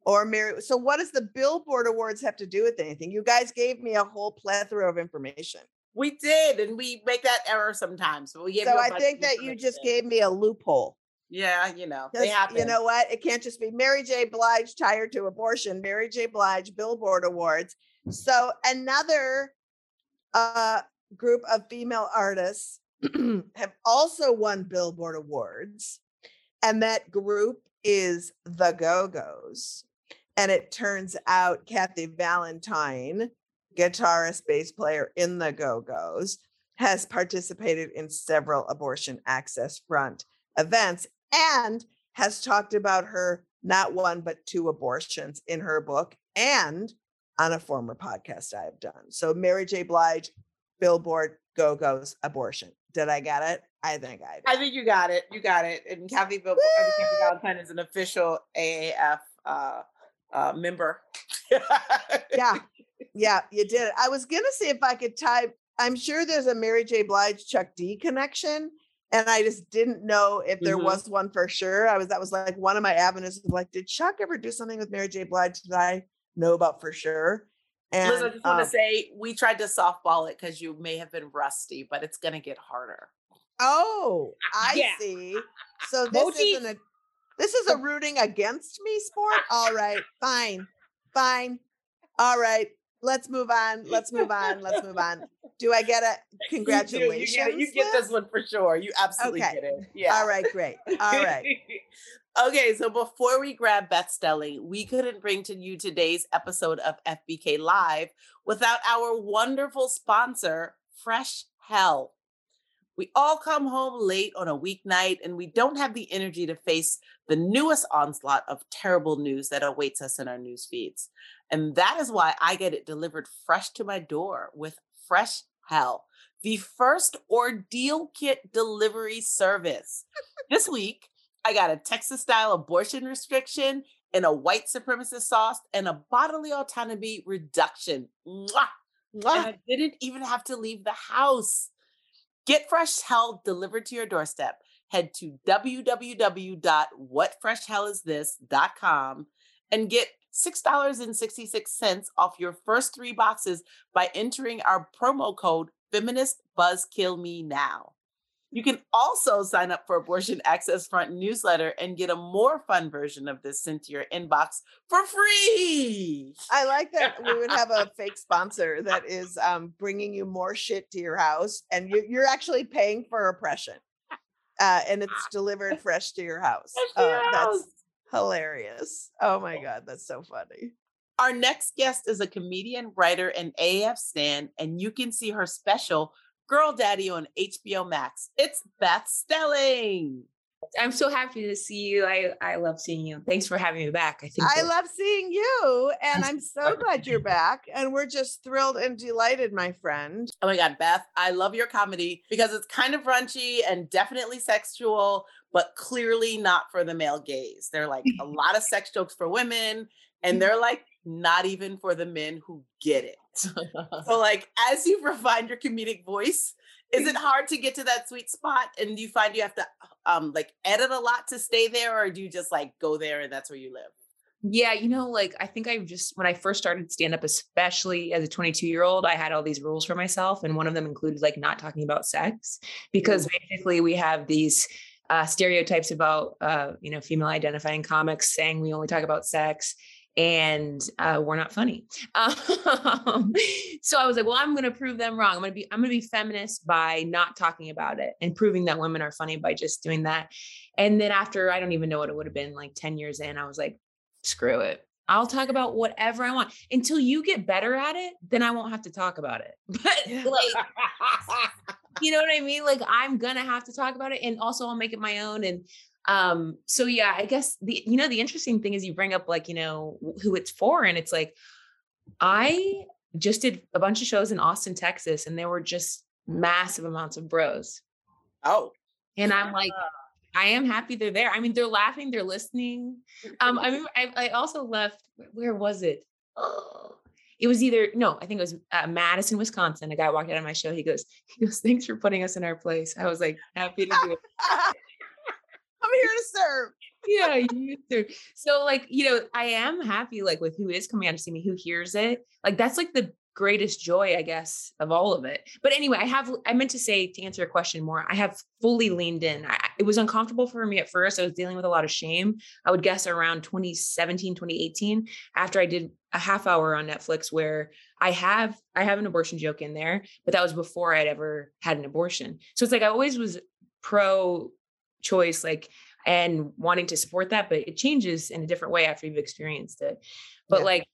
Or Mary. So what does the Billboard Awards have to do with anything? You guys gave me a whole plethora of information. We did, and we make that error sometimes. But we gave So I think that you just gave me a loophole. Yeah, you know, they happen. You know what? It can't just be Mary J. Blige tired to abortion, Mary J. Blige Billboard Awards. So another uh, group of female artists have also won Billboard Awards, and that group is the Go Go's. And it turns out Kathy Valentine, guitarist, bass player in the Go Go's, has participated in several abortion access front events and has talked about her not one but two abortions in her book and on a former podcast I have done. So Mary J. Blige, Billboard, Go Go's abortion. Did I get it? I think I did. I think you got it. You got it. And Kathy, Bill- Kathy Valentine is an official AAF uh, uh, member. yeah, yeah, you did it. I was gonna see if I could type. I'm sure there's a Mary J. Blige Chuck D connection, and I just didn't know if there Mhm. was one for sure. I was that was like one of my avenues of like, did Chuck ever do something with Mary J. Blige that I know about for sure? And Liz, I just want um, to say we tried to softball it because you may have been rusty, but it's going to get harder. oh, I Yeah. see. So this Moji- isn't a this is a rooting against me sport. All right, fine, fine. All right, let's move on. Let's move on. Let's move on. Do I get a You do. congratulations? You get, it. You get this one for sure. You absolutely Okay. get it. Yeah. All right, great. All right. okay, so before we grab Beth Stelling, we couldn't bring to you today's episode of FBK Live without our wonderful sponsor, Fresh Hell. We all come home late on a weeknight and we don't have the energy to face the newest onslaught of terrible news that awaits us in our news feeds. And that is why I get it delivered fresh to my door with Fresh Hell, the first ordeal kit delivery service. this week, I got a Texas style abortion restriction and a white supremacist sauce and a bodily autonomy reduction. Mwah! And I didn't even have to leave the house. Get Fresh Hell delivered to your doorstep. Head to www.whatfreshhellisthis.com and get $6.66 off your first three boxes by entering our promo code Feminist Buzz Kill Me Now. You can also sign up for Abortion Access Front newsletter and get a more fun version of this sent to your inbox for free. I like that we would have a fake sponsor that is um, bringing you more shit to your house, and you, you're actually paying for oppression, uh, and it's delivered fresh to your house. Fresh to your Uh, that's hilarious. Oh my oh. god, that's so funny. Our next guest is a comedian, writer, and AF stan, and you can see her special Girl Daddy on HBO Max. It's Beth Stelling. I'm so happy to see you. I I love seeing you. Thanks for having me back. I think I that- love seeing you, and I'm so glad you're back. And we're just thrilled and delighted, my friend. Oh my God, Beth, I love your comedy because it's kind of raunchy and definitely sexual, but clearly not for the male gaze. They're like a lot of sex jokes for women, and they're like not even for the men who get it. So, like, as you refine your comedic voice, is it hard to get to that sweet spot? And do you find you have to um like edit a lot to stay there, or do you just like go there and that's where you live? yeah, you know, like I think I just when I first started stand up, especially as a 22 year old, I had all these rules for myself, and one of them included like not talking about sex because basically we have these uh, stereotypes about uh, you know female identifying comics saying we only talk about sex and uh, we're not funny. Um, so I was like, well, I'm going to prove them wrong. I'm going to be, I'm going to be feminist by not talking about it and proving that women are funny by just doing that. And then after, I don't even know what it would have been like 10 years in, I was like, screw it. I'll talk about whatever I want until you get better at it. Then I won't have to talk about it. But like, you know what I mean? Like, I'm gonna have to talk about it, and also I'll make it my own. And um, so yeah, I guess the you know the interesting thing is you bring up like you know who it's for, and it's like I just did a bunch of shows in Austin, Texas, and there were just massive amounts of bros. Oh, and I'm like, I am happy they're there. I mean, they're laughing, they're listening. Um, I mean, I, I also left. Where was it? Oh, it was either no, I think it was uh, Madison, Wisconsin. A guy walked out of my show. He goes, he goes, thanks for putting us in our place. I was like, happy to do it. I'm here to serve. yeah, you too. So like, you know, I am happy like with who is coming out to see me, who hears it. Like that's like the greatest joy, I guess, of all of it. But anyway, I have I meant to say to answer your question more, I have fully leaned in. I, it was uncomfortable for me at first. I was dealing with a lot of shame. I would guess around 2017, 2018, after I did a half hour on Netflix where I have I have an abortion joke in there, but that was before I'd ever had an abortion. So it's like I always was pro choice like and wanting to support that, but it changes in a different way after you've experienced it. But yeah. like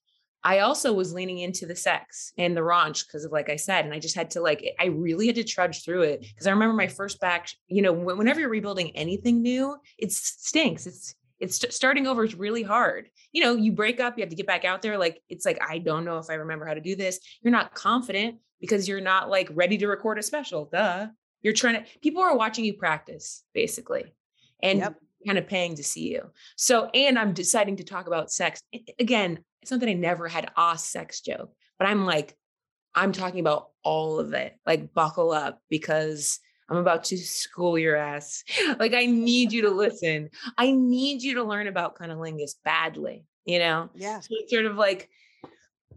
I also was leaning into the sex and the raunch because of like I said, and I just had to like I really had to trudge through it because I remember my first back. You know, whenever you're rebuilding anything new, it stinks. It's it's starting over is really hard. You know, you break up, you have to get back out there. Like it's like I don't know if I remember how to do this. You're not confident because you're not like ready to record a special. Duh. You're trying to. People are watching you practice basically, and yep. kind of paying to see you. So, and I'm deciding to talk about sex again it's not that I never had a sex joke, but I'm like, I'm talking about all of it. Like, buckle up because I'm about to school your ass. Like, I need you to listen. I need you to learn about cunnilingus badly, you know? Yeah. So it's sort of like,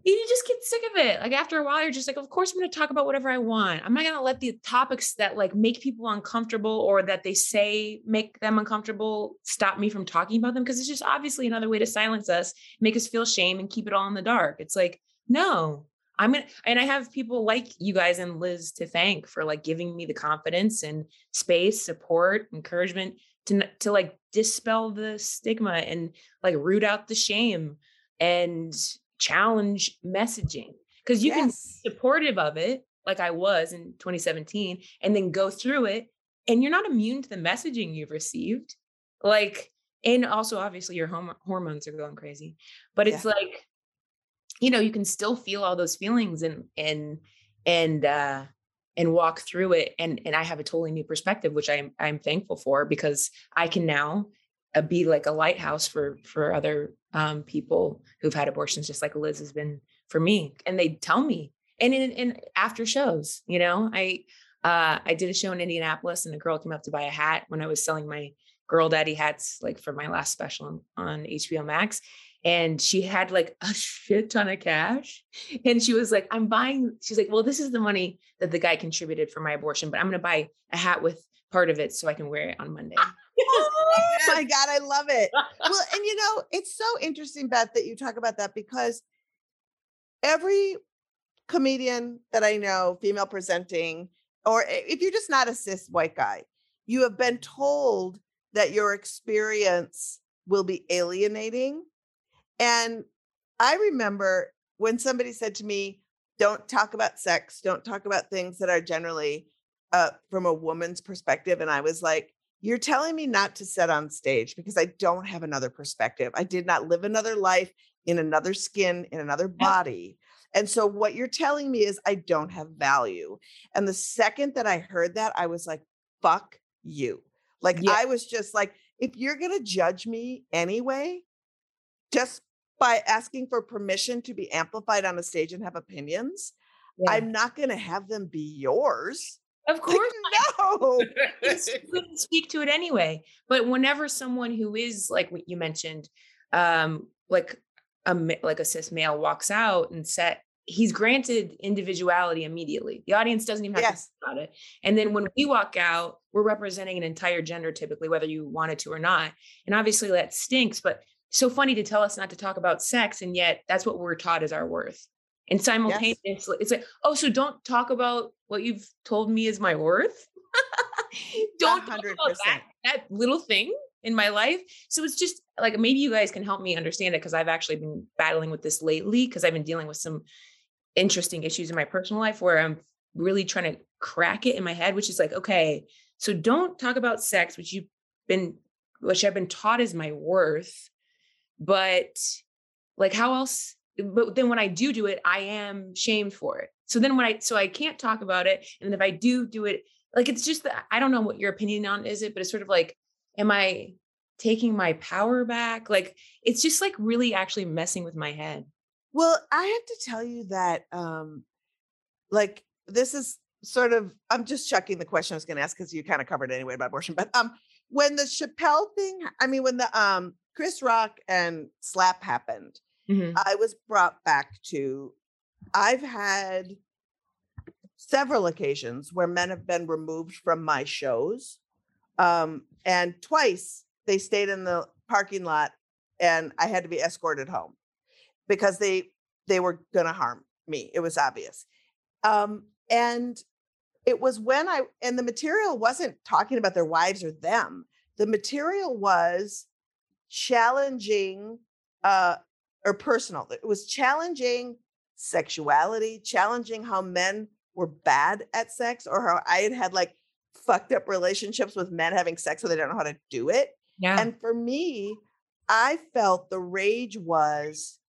you just get sick of it. Like after a while, you're just like, of course I'm going to talk about whatever I want. I'm not going to let the topics that like make people uncomfortable or that they say make them uncomfortable stop me from talking about them because it's just obviously another way to silence us, make us feel shame and keep it all in the dark. It's like, no, I'm gonna, and I have people like you guys and Liz to thank for like giving me the confidence and space, support, encouragement to to like dispel the stigma and like root out the shame and challenge messaging because you yes. can be supportive of it like I was in 2017 and then go through it and you're not immune to the messaging you've received like and also obviously your hom- hormones are going crazy but it's yeah. like you know you can still feel all those feelings and and and uh and walk through it and and I have a totally new perspective which I'm I'm thankful for because I can now uh, be like a lighthouse for for other um, people who've had abortions, just like Liz has been for me. And they tell me, and in, in after shows, you know, I uh, I did a show in Indianapolis, and a girl came up to buy a hat when I was selling my girl daddy hats, like for my last special on, on HBO Max. And she had like a shit ton of cash. And she was like, I'm buying, she's like, well, this is the money that the guy contributed for my abortion, but I'm going to buy a hat with part of it so I can wear it on Monday oh my God, I love it. Well, and you know, it's so interesting, Beth, that you talk about that because every comedian that I know, female presenting, or if you're just not a cis white guy, you have been told that your experience will be alienating. And I remember when somebody said to me, don't talk about sex, don't talk about things that are generally uh, from a woman's perspective. And I was like, you're telling me not to set on stage because I don't have another perspective. I did not live another life in another skin, in another body. And so what you're telling me is I don't have value. And the second that I heard that, I was like, fuck you. Like yeah. I was just like, if you're going to judge me anyway, just by asking for permission to be amplified on a stage and have opinions, yeah. I'm not going to have them be yours. Of course, no. couldn't speak to it anyway. But whenever someone who is like what you mentioned, um, like a like a cis male walks out and set, he's granted individuality immediately. The audience doesn't even have yes. to think about it. And then when we walk out, we're representing an entire gender, typically, whether you wanted to or not. And obviously that stinks. But so funny to tell us not to talk about sex, and yet that's what we're taught as our worth. And simultaneously, yes. it's like, oh, so don't talk about what you've told me is my worth. don't 100%. talk about that, that little thing. in my life. So it's just like maybe you guys can help me understand it because I've actually been battling with this lately because I've been dealing with some interesting issues in my personal life where I'm really trying to crack it in my head, which is like, okay, so don't talk about sex, which you've been, which I've been taught is my worth, but like how else? But then when I do do it, I am shamed for it. So then when I, so I can't talk about it. And if I do do it, like it's just that I don't know what your opinion on is it, but it's sort of like, am I taking my power back? Like it's just like really actually messing with my head. Well, I have to tell you that um like this is sort of I'm just checking the question I was going to ask because you kind of covered anyway about abortion. But um when the Chappelle thing, I mean when the um Chris Rock and Slap happened, Mhm. I was brought back to I've had several occasions where men have been removed from my shows. Um, and twice they stayed in the parking lot and I had to be escorted home because they they were gonna harm me. It was obvious. Um, and it was when I and the material wasn't talking about their wives or them. The material was challenging uh or personal. It was challenging sexuality, challenging how men were bad at sex or how I had had like fucked up relationships with men having sex so they don't know how to do it. Yeah. And for me, I felt the rage was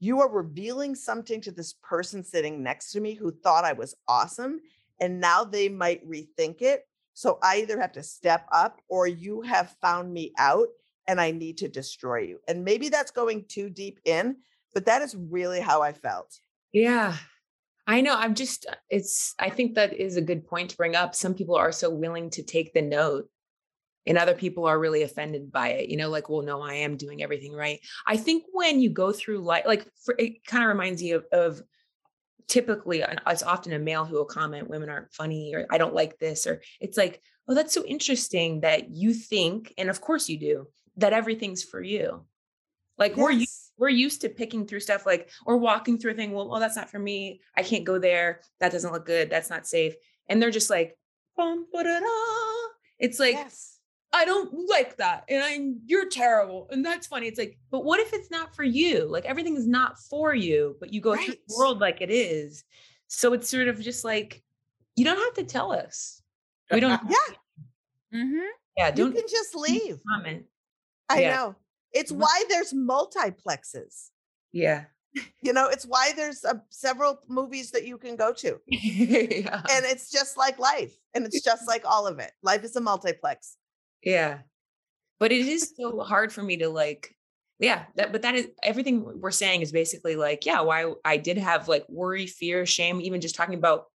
you are revealing something to this person sitting next to me who thought I was awesome. And now they might rethink it. So I either have to step up or you have found me out and I need to destroy you. And maybe that's going too deep in, but that is really how I felt. Yeah. I know. I'm just, uh, it's, I think that is a good point to bring up. Some people are so willing to take the note and other people are really offended by it. You know, like, well, no, I am doing everything right. I think when you go through life, like, for, it kind of reminds you of, of typically, uh, it's often a male who will comment, women aren't funny, or I don't like this, or it's like, oh, that's so interesting that you think, and of course you do, that everything's for you. Like, we're used we're used to picking through stuff like or walking through a thing well, well that's not for me. I can't go there. That doesn't look good. That's not safe. And they're just like bum, it's like yes. i don't like that and i'm you're terrible. And that's funny. It's like but what if it's not for you? Like everything is not for you but you go through the world like it is. So it's sort of just like you don't have to tell us. We don't Yeah. Mm-hmm. yeah You don't can just leave. comment I Yeah. know. It's Mhm. why there's multiplexes. yeah You know, it's why there's uh, several movies that you can go to. yeah And it's just like life. And it's just like all of it. Life is a multiplex. Yeah. But it is so hard for me to like, yeah, that, but that is everything we're saying is basically like, yeah, why I did have like worry, fear, shame, even just talking about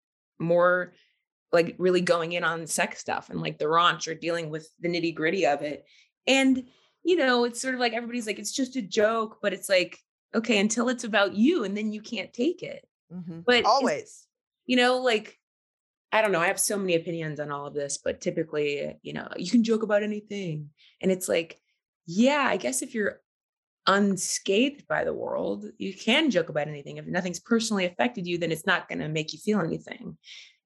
more like really going in on sex stuff and like the raunch or dealing with the nitty gritty of it. And, you know, it's sort of like everybody's like, it's just a joke, but it's like, okay, until it's about you and then you can't take it. Mhm. But Always. you know, like I don't know. I have so many opinions on all of this, but typically, you know, you can joke about anything. And it's like, yeah, I guess if you're unscathed by the world, you can joke about anything. If nothing's personally affected you, then it's not going to make you feel anything.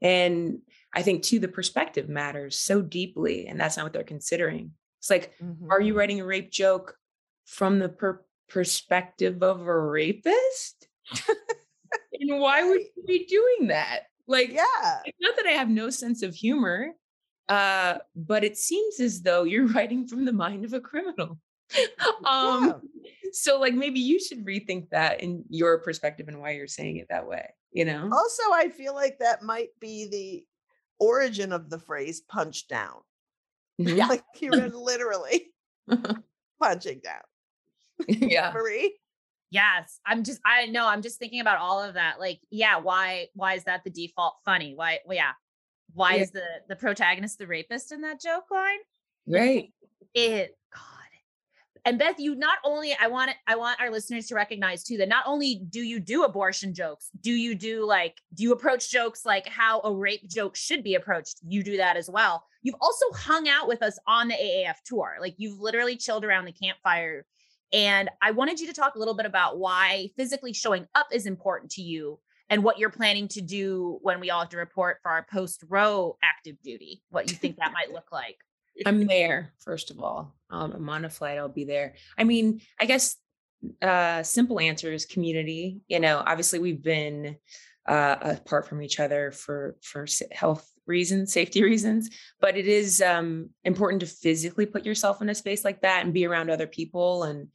And I think too, the perspective matters so deeply, and that's not what they're considering. It's like, Mhm. are you writing a rape joke from the per- perspective of a rapist? and why would you be doing that? Like, Yeah. it's not that I have no sense of humor, uh, but it seems as though you're writing from the mind of a criminal. um, so like maybe you should rethink that in your perspective and why you're saying it that way, you know? Also, I feel like that might be the origin of the phrase punch down. Mhm. Like you read literally punching down. yeah. Marie? Yes. I'm just I know I'm just thinking about all of that. Like, yeah, why why is that the default funny? Why well, yeah. Why Yeah. is the the protagonist the rapist in that joke line? Right. It God. And Beth, you not only I want it, I want our listeners to recognize too that not only do you do abortion jokes, do you do like do you approach jokes like how a rape joke should be approached? You do that as well. You've also hung out with us on the AAF tour. Like you've literally chilled around the campfire. And I wanted you to talk a little bit about why physically showing up is important to you and what you're planning to do when we all have to report for our post Roe active duty, what you think that might look like. I'm there, first of all. Um, I'm on a flight, I'll be there. I mean, I guess uh simple answer is community. You know, obviously we've been uh apart from each other for for health reasons, safety reasons, but it is um important to physically put yourself in a space like that and be around other people and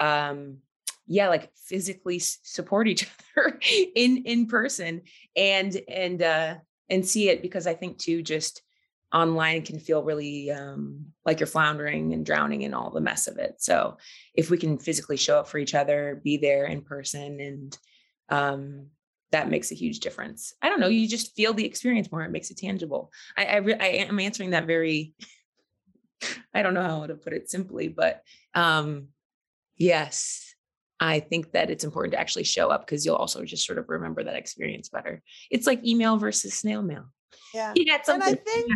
um yeah like physically support each other in in person and and uh and see it because i think too just online can feel really um, like you're floundering and drowning in all the mess of it. So if we can physically show up for each other, be there in person, and um, that makes a huge difference. I don't know. You just feel the experience more. It makes it tangible. I I, re- I am answering that very. I don't know how to put it simply, but um, yes, I think that it's important to actually show up because you'll also just sort of remember that experience better. It's like email versus snail mail. Yeah. You got something. And I think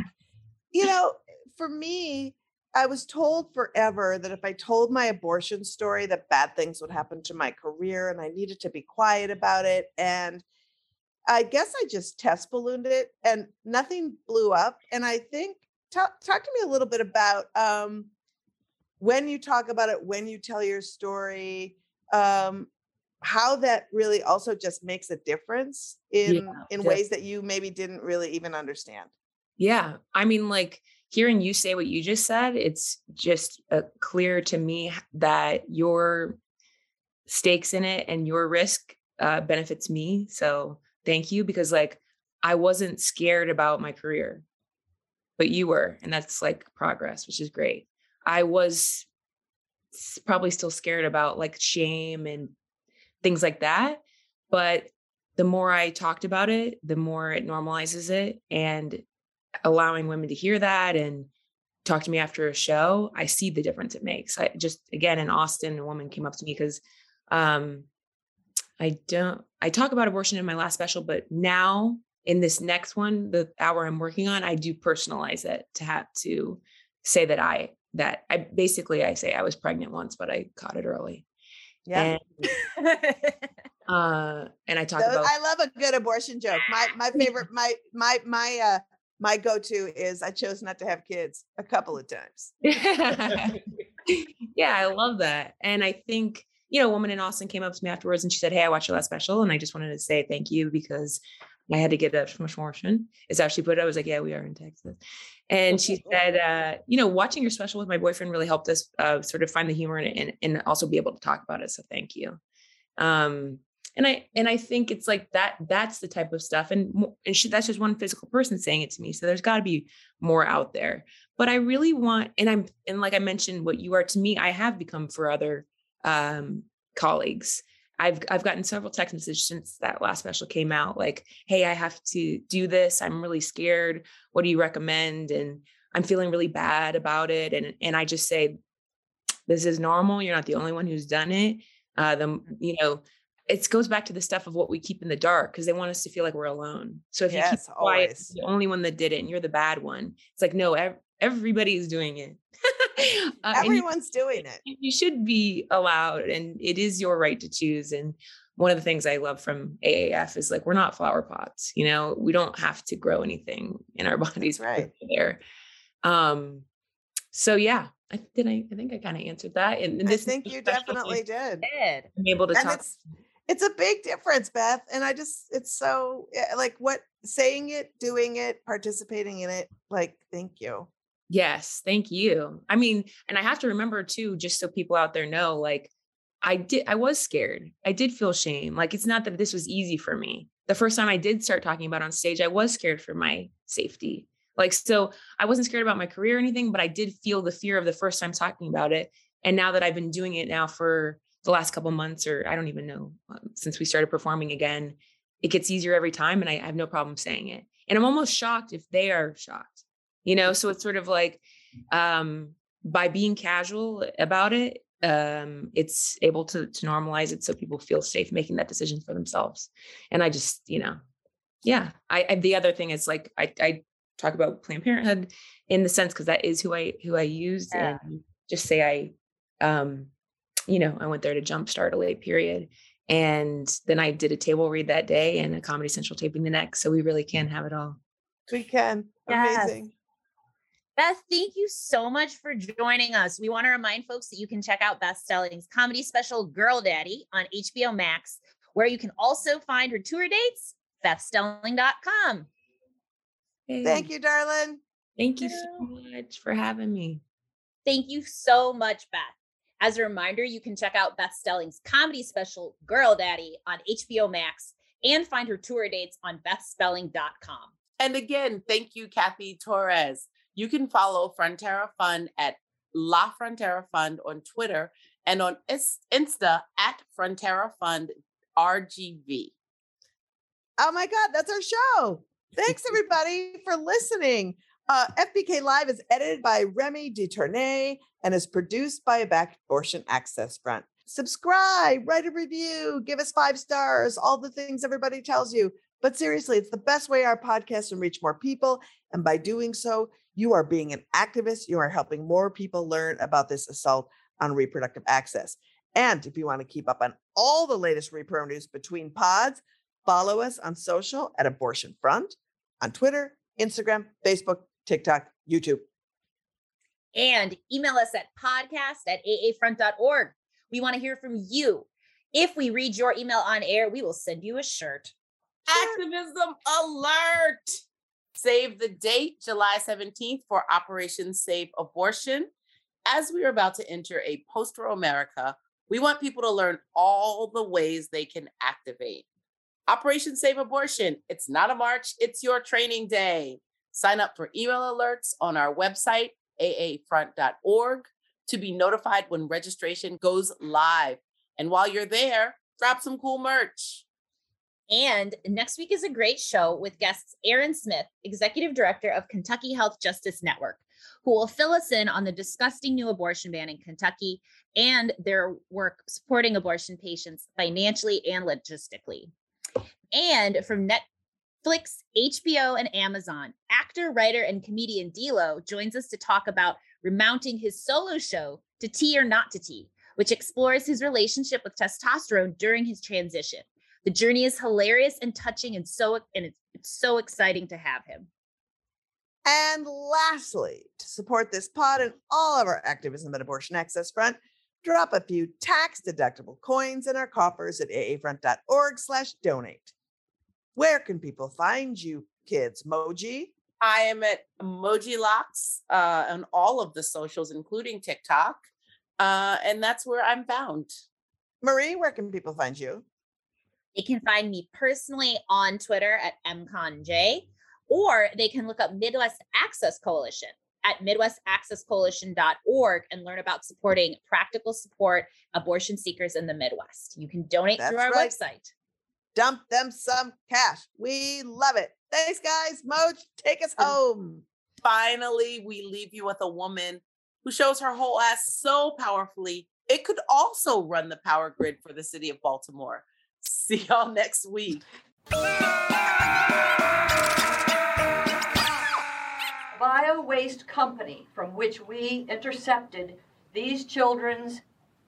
you know, for me, I was told forever that if I told my abortion story, that bad things would happen to my career and I needed to be quiet about it. And I guess I just test ballooned it and nothing blew up. And I think, talk, talk to me a little bit about um, when you talk about it, when you tell your story, um, how that really also just makes a difference in yeah, in ways that you maybe didn't really even understand. Yeah. I mean, like hearing you say what you just said, it's just uh, clear to me that your stakes in it and your risk uh, benefits me. So thank you because, like, I wasn't scared about my career, but you were. And that's like progress, which is great. I was probably still scared about like shame and things like that. But the more I talked about it, the more it normalizes it. And allowing women to hear that and talk to me after a show, I see the difference it makes. I just again in Austin, a woman came up to me because um, I don't I talk about abortion in my last special, but now in this next one, the hour I'm working on, I do personalize it to have to say that I that I basically I say I was pregnant once, but I caught it early. Yeah. And, uh, and I talk about I love a good abortion joke. My my favorite my my my uh my go-to is I chose not to have kids a couple of times. yeah, I love that. And I think, you know, a woman in Austin came up to me afterwards and she said, Hey, I watched your last special. And I just wanted to say thank you because I had to get up from a promotion. Is how she put it. I was like, Yeah, we are in Texas. And she said, uh, you know, watching your special with my boyfriend really helped us uh, sort of find the humor in it and, and also be able to talk about it. So thank you. Um, and i and i think it's like that that's the type of stuff and and she, that's just one physical person saying it to me so there's got to be more out there. But i really want and i'm and like i mentioned what you are to me i have become for other um colleagues. I've I've gotten several text messages since that last special came out like hey I have to do this I'm really scared what do you recommend? And I'm feeling really bad about it and and I just say this is normal you're not the only one who's done it. Uh the you know it goes back to the stuff of what we keep in the dark because they want us to feel like we're alone. So if yes, you keep quiet, the only one that did it, and you're the bad one. It's like no, ev- everybody's doing it. uh, Everyone's you, doing it. You should be allowed, and it is your right to choose. And one of the things I love from AAF is like we're not flower pots. You know, we don't have to grow anything in our bodies That's right there. Um, so yeah, I did. I, I think I kind of answered that. And, and this I think you definitely did. I'm able to and talk it's a big difference, Beth. And I just, it's so eh, like what saying it, doing it, participating in it. Like, thank you. Yes, thank you. I mean, and I have to remember too, just so people out there know, like, I did, I was scared. I did feel shame. Like, it's not that this was easy for me. The first time I did start talking about on stage, I was scared for my safety. Like, so I wasn't scared about my career or anything, but I did feel the fear of the first time talking about it. And now that I've been doing it now for the last couple months, or I don't even know, um, since we started performing again, it gets easier every time. And I, I have no problem saying it. And I'm almost shocked if they are shocked, you know? So it's sort of like um, by being casual about it, um, it's able to, to normalize it so people feel safe making that decision for themselves. And I just, you know, yeah. I, I the other thing is like I, I talk about Planned Parenthood in the sense because that is who I who I used yeah. and just say I um you know, I went there to jumpstart a late period. And then I did a table read that day and a Comedy Central taping the next. So we really can have it all. We can. Yes. Amazing. Beth, thank you so much for joining us. We want to remind folks that you can check out Beth Stelling's comedy special Girl Daddy on HBO Max, where you can also find her tour dates, bethstelling.com. Hey. Thank you, darling. Thank you so much for having me. Thank you so much, Beth. As a reminder, you can check out Beth Stelling's comedy special Girl Daddy on HBO Max and find her tour dates on bethstelling.com. And again, thank you, Kathy Torres. You can follow Frontera Fund at La Frontera Fund on Twitter and on Insta at Frontera Fund RGV. Oh my God, that's our show. Thanks everybody for listening. Uh, FBK Live is edited by Remy DeTournay and is produced by Back Abortion Access Front. Subscribe, write a review, give us five stars, all the things everybody tells you. But seriously, it's the best way our podcast can reach more people. And by doing so, you are being an activist. You are helping more people learn about this assault on reproductive access. And if you want to keep up on all the latest repro news between pods, follow us on social at Abortion Front on Twitter, Instagram, Facebook, TikTok, YouTube. And email us at podcast at aafront.org. We want to hear from you. If we read your email on air, we will send you a shirt. Activism alert! Save the date, July 17th, for Operation Save Abortion. As we are about to enter a post Roe America, we want people to learn all the ways they can activate. Operation Save Abortion, it's not a march, it's your training day. Sign up for email alerts on our website, aafront.org, to be notified when registration goes live. And while you're there, drop some cool merch. And next week is a great show with guests Aaron Smith, Executive Director of Kentucky Health Justice Network, who will fill us in on the disgusting new abortion ban in Kentucky and their work supporting abortion patients financially and logistically. And from Netflix, HBO, and Amazon, actor, writer, and comedian D'Lo joins us to talk about remounting his solo show to T or Not to T, which explores his relationship with testosterone during his transition. The journey is hilarious and touching, and so and it's, it's so exciting to have him. And lastly, to support this pod and all of our activism at Abortion Access Front, drop a few tax-deductible coins in our coffers at aafront.org slash donate. Where can people find you, kids? Moji? I am at Moji Locks uh, on all of the socials, including TikTok. Uh, and that's where I'm found. Marie, where can people find you? They can find me personally on Twitter at mconj, or they can look up Midwest Access Coalition at midwestaccesscoalition.org and learn about supporting practical support abortion seekers in the Midwest. You can donate That's through our right. website. Dump them some cash. We love it. Thanks, guys. Moj, take us home. Finally, we leave you with a woman who shows her whole ass so powerfully. It could also run the power grid for the city of Baltimore. See y'all next week. Bio waste company from which we intercepted these children's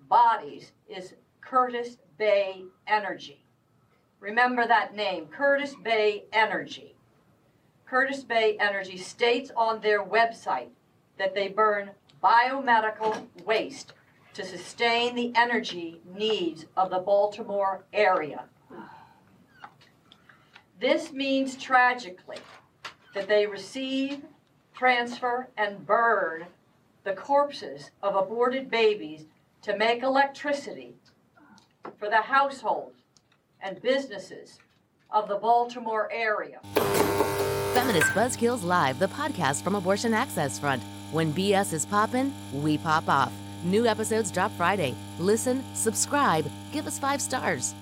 bodies is Curtis Bay Energy. Remember that name, Curtis Bay Energy. Curtis Bay Energy states on their website that they burn biomedical waste to sustain the energy needs of the Baltimore area. This means tragically that they receive, transfer, and burn the corpses of aborted babies to make electricity for the households and businesses of the Baltimore area. Feminist Buzzkills Live, the podcast from Abortion Access Front. When BS is poppin', we pop off. New episodes drop Friday. Listen, subscribe, give us five stars.